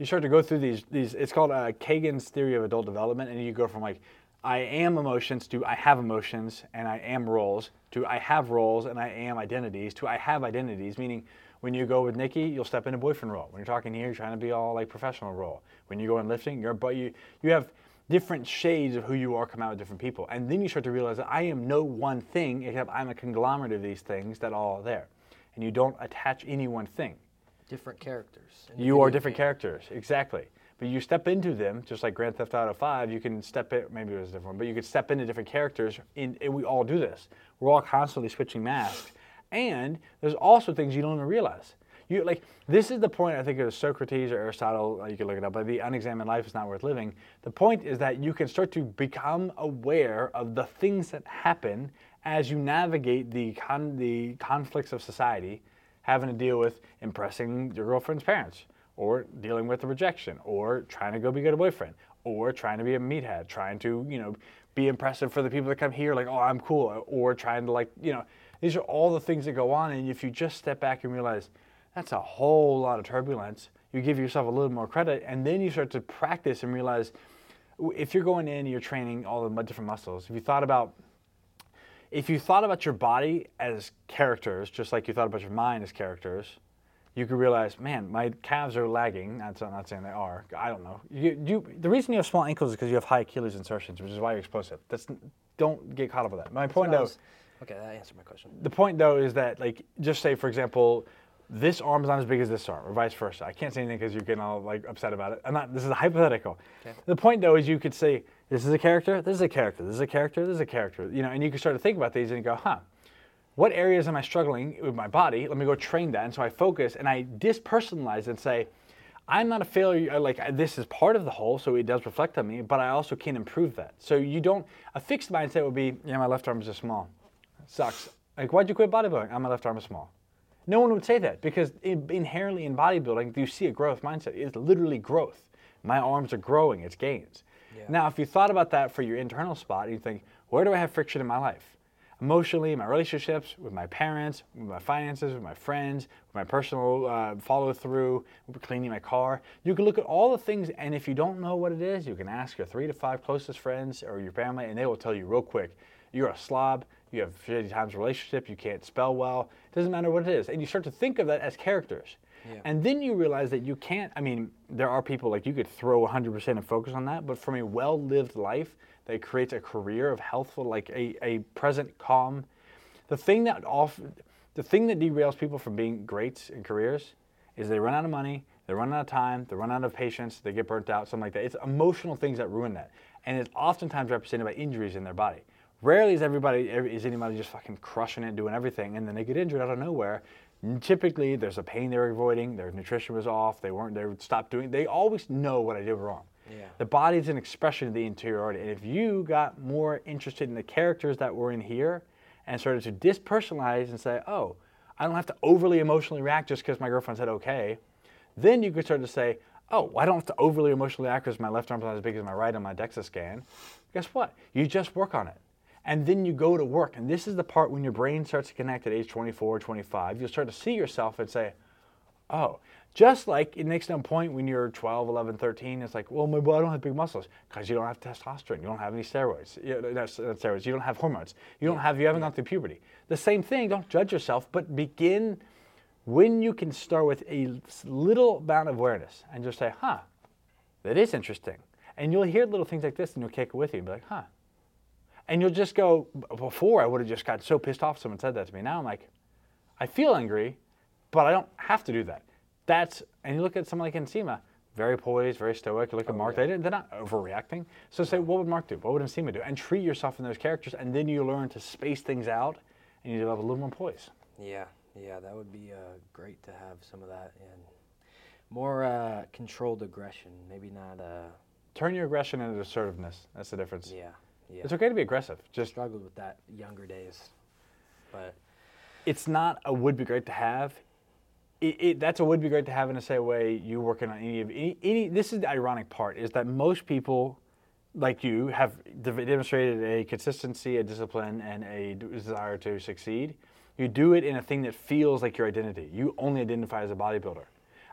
you start to go through these these it's called uh, Kegan's theory of adult development and you go from like I am emotions to I have emotions and I am roles to I have roles and I am identities to I have identities meaning when you go with Nikki you'll step into boyfriend role. When you're talking here you're trying to be all like professional role. When you go in lifting you're but you you have different shades of who you are come out with different people. And then you start to realize that I am no one thing except I'm a conglomerate of these things that all are there. And you don't attach any one thing Different characters. you are different game. characters, exactly. but you step into them just like Grand Theft Auto 5. You can step in, maybe it was a different, one, but you could step into different characters, in, and we all do this. We're all constantly switching masks, and there's also things you don't even realize. You like this is the point I think of Socrates or Aristotle. uh, You can look it up. But the unexamined life is not worth living. The point is that you can start to become aware of the things that happen as you navigate the con- the conflicts of society, having to deal with impressing your girlfriend's parents, or dealing with the rejection, or trying to go be a good boyfriend, or trying to be a meathead, trying to you know be impressive for the people that come here, like oh I'm cool, or trying to like you know these are all the things that go on, and if you just step back and realize that's a whole lot of turbulence. You give yourself a little more credit, and then you start to practice and realize if you're going in you're training all the different muscles. If you thought about if you thought about your body as characters, just like you thought about your mind as characters, you could realize, man, my calves are lagging. That's I'm not saying they are. I don't know. You, you, the reason you have small ankles is because you have high Achilles insertions, which is why you're explosive. That's don't get caught up with that. My point though okay, that answered my question. the point though is that like just say for example this arm is not as big as this arm or vice versa i can't say anything because you're getting all like upset about it i'm not this is a hypothetical Okay. the point though is you could say this is a character this is a character this is a character this is a character you know and you can start to think about these and go huh what areas am i struggling with my body let me go train that and so i focus and i dispersonalize and say i'm not a failure uh, like this is part of the whole so it does reflect on me but i also can improve that so you don't a fixed mindset would be yeah my left arm is just small sucks. Like, why'd you quit bodybuilding? Oh, my left arm is small. No one would say that because in, inherently in bodybuilding, you see a growth mindset. It's literally growth. My arms are growing, it's gains. Yeah. Now, if you thought about that for your internal spot, you think, where do I have friction in my life? Emotionally, my relationships, with my parents, with my finances, with my friends, with my personal uh, follow through, cleaning my car. You can look at all the things, and if you don't know what it is, you can ask your three to five closest friends or your family, and they will tell you real quick you're a slob, you have shitty times relationship, you can't spell well, it doesn't matter what it is. And you start to think of that as characters. Yeah. And then you realize that you can't, I mean, there are people like you could throw 100% and focus on that, but from a well lived life that creates a career of healthful, like a, a present calm, the thing that off, the thing that derails people from being greats in careers is they run out of money, they run out of time, they run out of patience, they get burnt out, something like that. It's emotional things that ruin that. And it's oftentimes represented by injuries in their body. Rarely is everybody is anybody just fucking crushing it, doing everything, and then they get injured out of nowhere. Typically, there's a pain they're avoiding. Their nutrition was off. They weren't. They would stop doing. They always know what I did wrong. Yeah. The body is an expression of the interiority, and if you got more interested in the characters that were in here, and started to dispersonalize and say, "Oh, I don't have to overly emotionally react just because my girlfriend said okay," then you could start to say, "Oh, I don't have to overly emotionally react because my left arm's not as big as my right on my DEXA scan." Guess what? You just work on it and then you go to work. And this is the part when your brain starts to connect at age 24, 25. You'll start to see yourself and say, oh, just like it makes no point when you're 12, 11, 13. It's like, well, my boy, I don't have big muscles because you don't have testosterone. You don't have any steroids. You, no, steroids. You don't have hormones. You don't have. You haven't gone through puberty. The same thing. Don't judge yourself, but begin when you can start with a little amount of awareness and just say, huh, that is interesting. And you'll hear little things like this and you'll take it with you and be like, huh. And you'll just go, before I would have just got so pissed off someone said that to me. Now I'm like, I feel angry, but I don't have to do that. That's, and you look at someone like Nsima, very poised, very stoic. You look at Mark, they didn't, they're not overreacting. So say, what would Mark do? What would Nsima do? And treat yourself in those characters, and then you learn to space things out, and you develop a little more poise. Yeah, yeah, that would be uh, great to have some of that and more uh, controlled aggression. Maybe not. Uh, Turn your aggression into assertiveness. That's the difference. yeah, yeah. It's okay to be aggressive. Just struggled with that younger days, but it's not a would be great to have. It, it, that's a would be great to have in the same way you working on any of any, any. This is the ironic part: is that most people, like you, have de- demonstrated a consistency, a discipline, and a desire to succeed. You do it in a thing that feels like your identity. You only identify as a bodybuilder.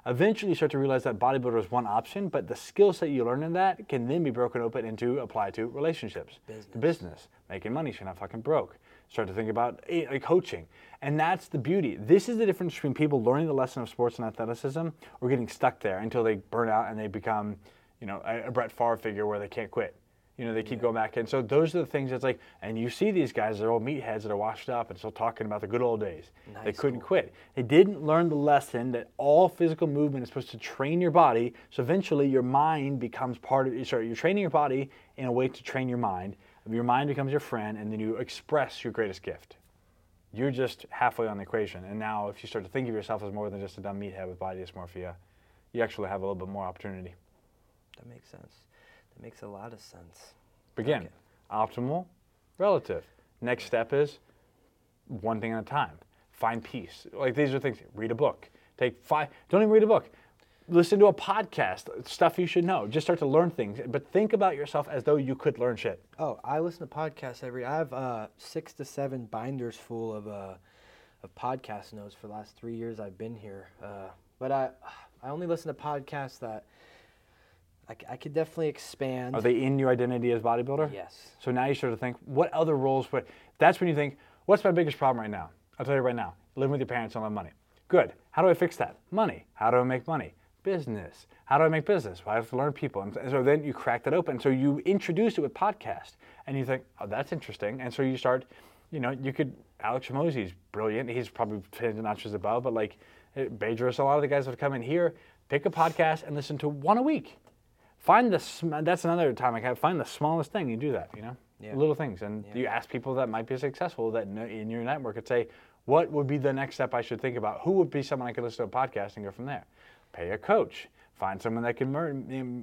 Eventually, you start to realize that bodybuilder is one option, but the skill set you learn in that can then be broken open into apply to relationships, Business. business, making money, so you're not fucking broke. Start to think about eh, like coaching, and that's the beauty. This is the difference between people learning the lesson of sports and athleticism or getting stuck there until they burn out and they become, you know, a, a Brett Favre figure where they can't quit. You know, they keep going back. And so those are the things that's like, and you see these guys, they're old meatheads that are washed up and still talking about the good old days. They couldn't quit. They didn't learn the lesson that all physical movement is supposed to train your body. So eventually your mind becomes part of, sorry, you're training your body in a way to train your mind. Your mind becomes your friend, and then you express your greatest gift. You're just halfway on the equation. And now, if you start to think of yourself as more than just a dumb meathead with body dysmorphia, you actually have a little bit more opportunity. That makes sense. That makes a lot of sense. Again, Okay. optimal, relative. Next step is one thing at a time. Find peace. Like these are things. Read a book. Take five. Don't even read a book. Listen to a podcast. Stuff you should know. Just start to learn things. But think about yourself as though you could learn shit. Oh, I listen to podcasts every. I have uh, six to seven binders full of uh, of podcast notes for the last three years I've been here. Uh, but I I only listen to podcasts that I, c- I could definitely expand. Are they in your identity as bodybuilder? Yes. So now you start to think, what other roles would? That's when you think, what's my biggest problem right now? I'll tell you right now. Living with your parents don't have money. Good. How do I fix that? Money. How do I make money? Business. How do I make business? Well, I have to learn people. And so then you crack that open. So you introduce it with podcast, and you think, oh, that's interesting. And so you start, you know, you could. Alex Hormozi brilliant. He's probably ten notches above, but like eh, Bedros, a lot of the guys that have come in here, pick a podcast and listen to one a week. Find the sm- that's another time I have find the smallest thing. You do that, you know, Yeah. little things, and you ask people that might be successful that in your network and say, what would be the next step I should think about? Who would be someone I could listen to a podcast and go from there? Pay a coach. Find someone that can mer-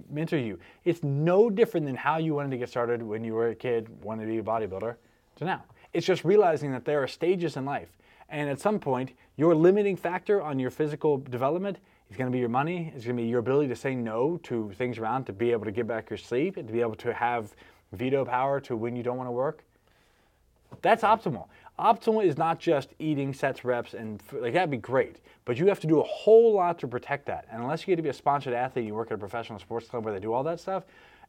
mentor you. It's no different than how you wanted to get started when you were a kid, wanted to be a bodybuilder, to now. It's just realizing that there are stages in life, and at some point, your limiting factor on your physical development is going to be your money. It's going to be your ability to say no to things around, to be able to get back your sleep, and to be able to have veto power to when you don't want to work. That's optimal. Optimal is not just eating sets, reps, and like that'd be great, but you have to do a whole lot to protect that. And unless you get to be a sponsored athlete, you work at a professional sports club where they do all that stuff.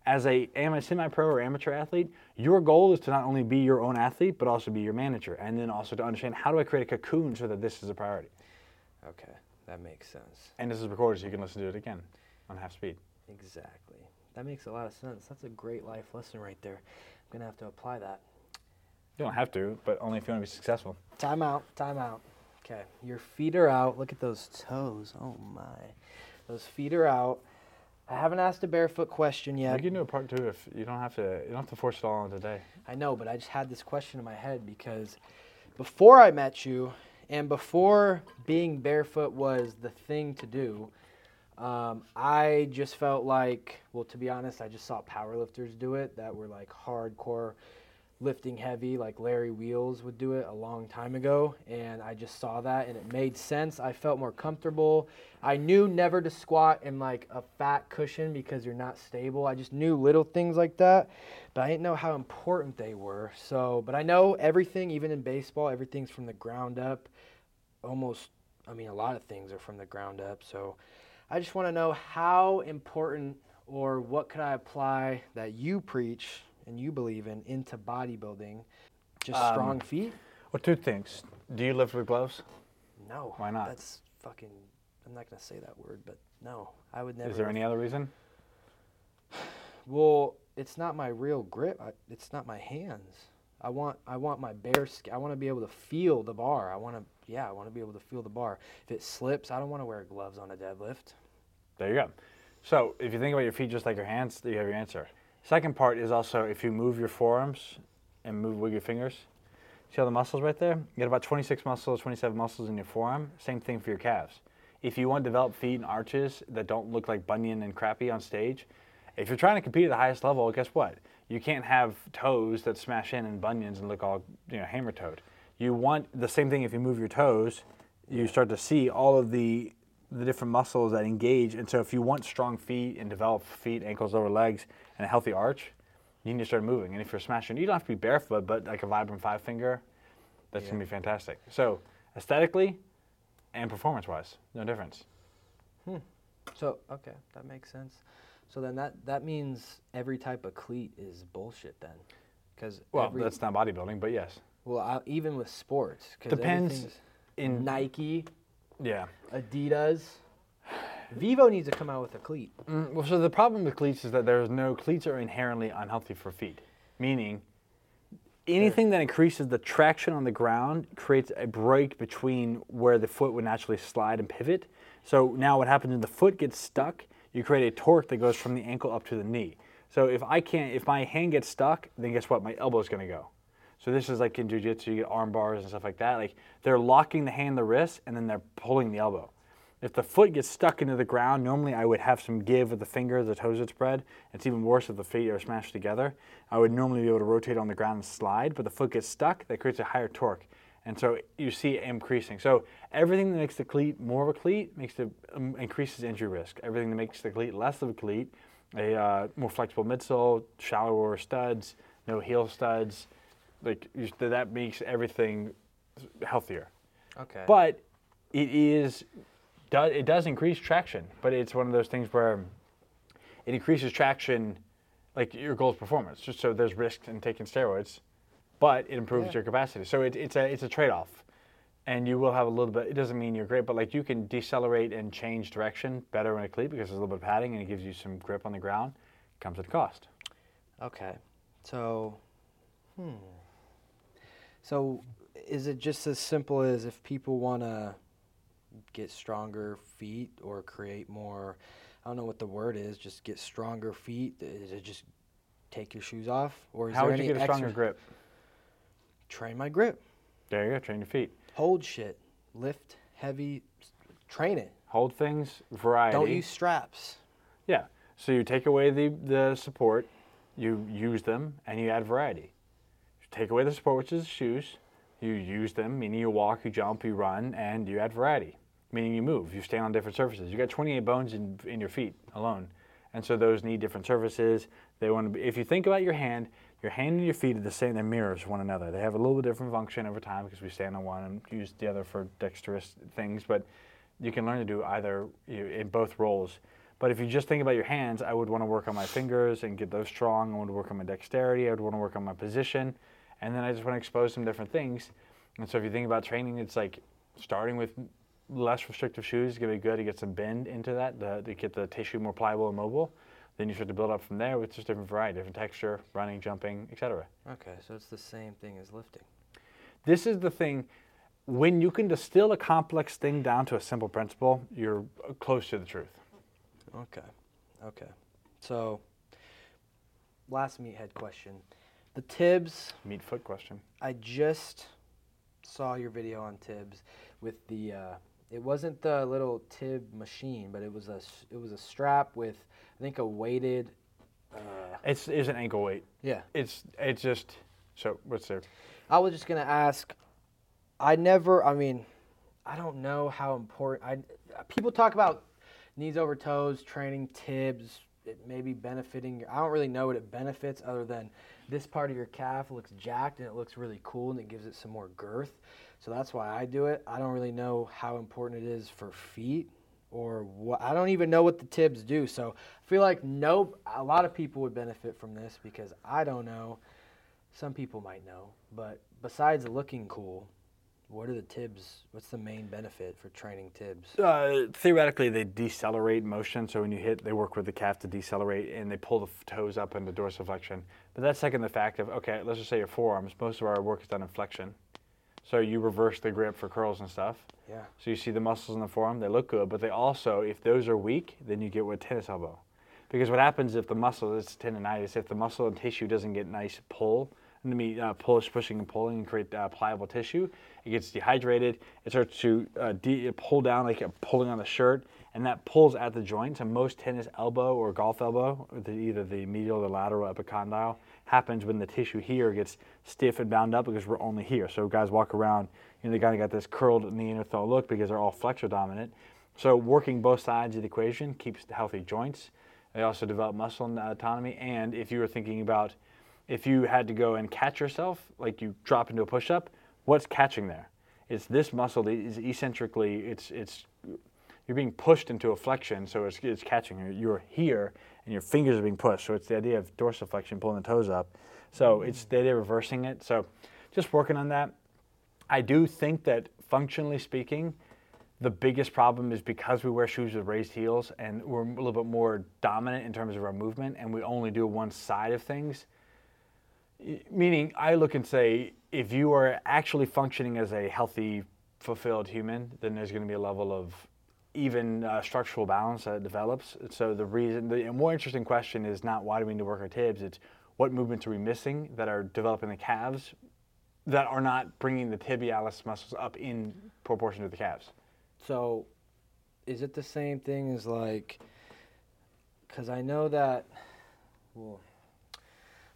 As a semi-pro or amateur athlete, your goal is to not only be your own athlete, but also be your manager, and then also to understand how do I create a cocoon so that this is a priority. Okay, that makes sense. And this is recorded, so you can listen to it again on half speed. Exactly. That makes a lot of sense. That's a great life lesson right there. I'm gonna have to apply that. You don't have to, but only if you want to be successful. Time out, time out. Okay, your feet are out. Look at those toes. Oh my. Those feet are out. I haven't asked a barefoot question yet. You yet. can do a part two if you don't have to. You don't have to force it all on today. I know, but I just had this question in my head because before I met you and before being barefoot was the thing to do, um, I just felt like, well, to be honest, I just saw powerlifters do it that were like hardcore lifting heavy, like Larry Wheels would do it a long time ago. And I just saw that and it made sense. I felt more comfortable. I knew never to squat in like a fat cushion because you're not stable. I just knew little things like that, but I didn't know how important they were. So, but I know everything, even in baseball, everything's from the ground up. Almost, I mean, a lot of things are from the ground up. So I just want to know how important or what could I apply that you preach and you believe in into bodybuilding? Just Um, strong feet? Well, two things. Do you lift with gloves? No. why not? That's fucking. I'm not gonna say that word, but no, I would never. Is there any other reason? Well, it's not my real grip. I, it's not my hands. I want I want my bare skin. I want to be able to feel the bar. I want to yeah, I want to be able to feel the bar. If it slips, I don't want to wear gloves on a deadlift. There you go. So if you think about your feet just like your hands, you have your answer. Second part is also if you move your forearms and move with your fingers. See all the muscles right there? You got about 26 muscles, 27 muscles in your forearm. Same thing for your calves. If you want to develop feet and arches that don't look like bunion and crappy on stage, if you're trying to compete at the highest level, guess what? You can't have toes that smash in and bunions and look all you know hammer toed. You want the same thing if you move your toes, you start to see all of the the different muscles that engage. And so if you want strong feet and develop feet, ankles, lower legs, and a healthy arch, you need to start moving. And if you're smashing, you don't have to be barefoot, but like a Vibram five finger, that's gonna be fantastic. So aesthetically and performance wise, no difference. Hmm. So okay, that makes sense. So then that that means every type of cleat is bullshit then, because Well, every, that's not bodybuilding, but yes. well I, even with sports 'cause Depends in- Nike, Yeah. Adidas. Vivo needs to come out with a cleat. Mm, well, so the problem with cleats is that there's no cleats are inherently unhealthy for feet, meaning anything that increases the traction on the ground creates a break between where the foot would naturally slide and pivot. So now what happens is the foot gets stuck, you create a torque that goes from the ankle up to the knee. So if I can't, if my hand gets stuck, then guess what? My elbow is going to go. So this is like in jujitsu, you get arm bars and stuff like that. Like they're locking the hand, the wrist, and then they're pulling the elbow. If the foot gets stuck into the ground, normally I would have some give with the fingers, the toes would spread. It's even worse if the feet are smashed together. I would normally be able to rotate on the ground and slide, but the foot gets stuck, that creates a higher torque. And so you see it increasing. So everything that makes the cleat more of a cleat makes the um, increases injury risk. Everything that makes the cleat less of a cleat, a uh, more flexible midsole, shallower studs, no heel studs, like you, that makes everything healthier. Okay. But it is does it does increase traction, but it's one of those things where it increases traction, like your goal's performance. Just so there's risk in taking steroids, but it improves Yeah. your capacity. So it, it's a it's a trade off, and you will have a little bit. It doesn't mean you're great, but like you can decelerate and change direction better in a cleat because there's a little bit of padding and it gives you some grip on the ground. It Comes at a cost. Okay. So, hmm. So, is it just as simple as if people want to get stronger feet or create more? I don't know what the word is. Just get stronger feet. Is it just take your shoes off, or is How there would you get a stronger extra- grip? Train my grip. There you go. Train your feet. Hold shit. Lift heavy. Train it. Hold things. Variety. Don't use straps. Yeah. So you take away the, the support, you use them, and you add variety. You take away the support, which is the shoes. You use them, meaning you walk, you jump, you run, and you add variety, meaning you move. You stand on different surfaces. You got 28 bones in, in your feet alone, and so those need different surfaces. They want to be. If you think about your hand, your hand and your feet are the same. They're mirrors one another. They have a little bit different function over time because we stand on one and use the other for dexterous things, but you can learn to do either you, in both roles. But if you just think about your hands, I would want to work on my fingers and get those strong. I to work on my dexterity. I would want to work on my position. And then I just want to expose some different things. And so if you think about training, it's like starting with less restrictive shoes is going to be good to get some bend into that, the, to get the tissue more pliable and mobile. Then you start to build up from there with just different variety, different texture, running, jumping, etc. Okay, so it's the same thing as lifting. This is the thing. When you can distill a complex thing down to a simple principle, you're uh, close to the truth. Okay. Okay. So, last meathead question. The Tibs, Meat foot question. I just saw your video on Tibs with the. Uh, it wasn't the little Tib machine, but it was a it was a strap with I think a weighted. Uh, It's, it's an ankle weight. yeah. It's it's just so what's there? I was just gonna ask. I never. I mean, I don't know how important. I people talk about knees over toes training Tibs. It may be benefiting. your- I don't really know what it benefits other than this part of your calf looks jacked and it looks really cool and it gives it some more girth. So that's why I do it. I don't really know how important it is for feet or what. I don't even know what the Tibs do. So I feel like no. A lot of people would benefit from this because I don't know. Some people might know, but besides looking cool, what are the tibs? What's the main benefit for training tibs? Uh, theoretically, they decelerate motion. So when you hit, they work with the calf to decelerate, and they pull the toes up into dorsiflexion. But that's second the fact of okay, let's just say your forearms. Most of our work is done in flexion, so you reverse the grip for curls and stuff. Yeah. So you see the muscles in the forearm, they look good, but they also, if those are weak, then you get with tennis elbow. Because what happens if the muscle, it's tendonitis, if the muscle and tissue doesn't get nice pull, to me, uh, push, pushing and pulling and create uh, pliable tissue, it gets dehydrated, it starts to uh, de- pull down like pulling on the shirt, and that pulls at the joints. And most tennis elbow or golf elbow, the, either the medial or the lateral epicondyle, happens when the tissue here gets stiff and bound up because we're only here. So guys walk around, you know, they kind of got this curled Neanderthal look because they're all flexor dominant. So working both sides of the equation keeps healthy joints. They also develop muscle and autonomy. And if you were thinking about if you had to go and catch yourself, like you drop into a push-up, what's catching there? It's this muscle that is eccentrically, it's, it's, you're being pushed into a flexion, so it's, it's catching you. You're here, and your fingers are being pushed. So it's the idea of dorsiflexion, pulling the toes up. So mm-hmm. it's the idea of reversing it. So just working on that. I do think that functionally speaking, The biggest problem is because we wear shoes with raised heels and we're a little bit more dominant in terms of our movement and we only do one side of things. Meaning, I look and say, if you are actually functioning as a healthy, fulfilled human, then there's going to be a level of even uh, structural balance that develops. So the reason, the more interesting question is not why do we need to work our tibs, it's what movements are we missing that are developing the calves that are not bringing the tibialis muscles up in proportion to the calves. So, is it the same thing as like? Because I know that. Well,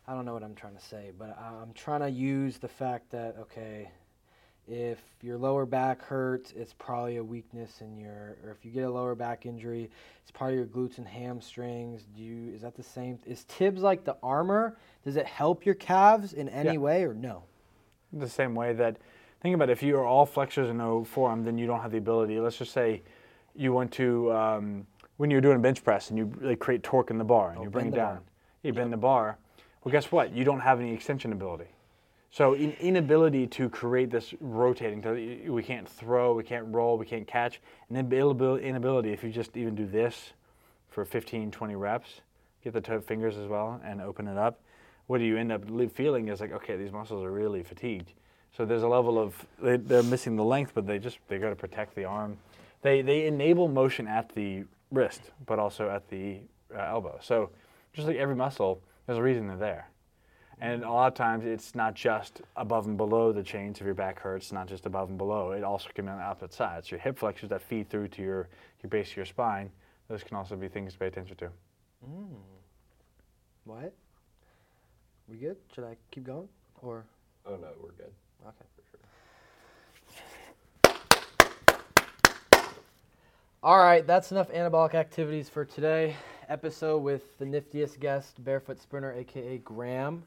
I don't know what I'm trying to say, but I- I'm trying to use the fact that okay, if your lower back hurts, it's probably a weakness in your, or if you get a lower back injury, it's probably your glutes and hamstrings. Do you is that the same? Is Tibs like the armor? Does it help your calves in any Yeah. way or no? The same way that, think about it, if you are all flexors and no forearm, then you don't have the ability. Let's just say you want to, um, when you're doing a bench press and you like, create torque in the bar and Oh, you bring it down, bar. you bend the bar. Well, guess what? You don't have any extension ability. So, in inability to create this rotating, we can't throw, we can't roll, we can't catch, and inability, if you just even do this for 15, 20 reps, get the toe fingers as well, and open it up, what do you end up feeling is like, okay, these muscles are really fatigued. So there's a level of they, they're missing the length, but they just they got to protect the arm. They they enable motion at the wrist, but also at the uh, elbow. So just like every muscle, there's a reason they're there. And a lot of times it's not just above and below the chains if your back hurts, not just above and below. It also can be on the opposite sides. Your hip flexors that feed through to your, your base of your spine, those can also be things to pay attention to. Mm. What? We good? Should I keep going or? Oh no, we're good. Okay. For sure. All right, that's enough anabolic activities for today. Episode with the niftiest guest, Barefoot Sprinter, aka Graham.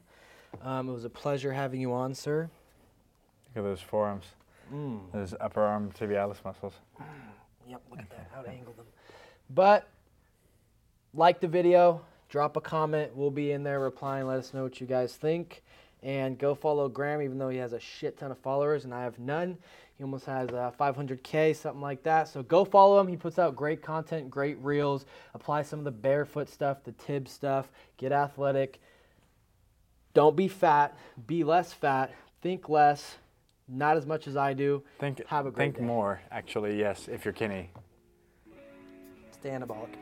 Um, it was a pleasure having you on, sir. Look at those forearms, those upper arm tibialis muscles. Yep, look at that, how to angle them. But like the video, drop a comment. We'll be in there replying. Let us know what you guys think. And go follow Graham, even though he has a shit ton of followers and I have none. He almost has uh, 500K, something like that. So go follow him. He puts out great content, great reels. Apply some of the barefoot stuff, the tib stuff. Get athletic. Don't be fat. Be less fat. Think less. Not as much as I do. Think, Have a great think day. more, actually, yes, if you're Kenny. Stay anabolic.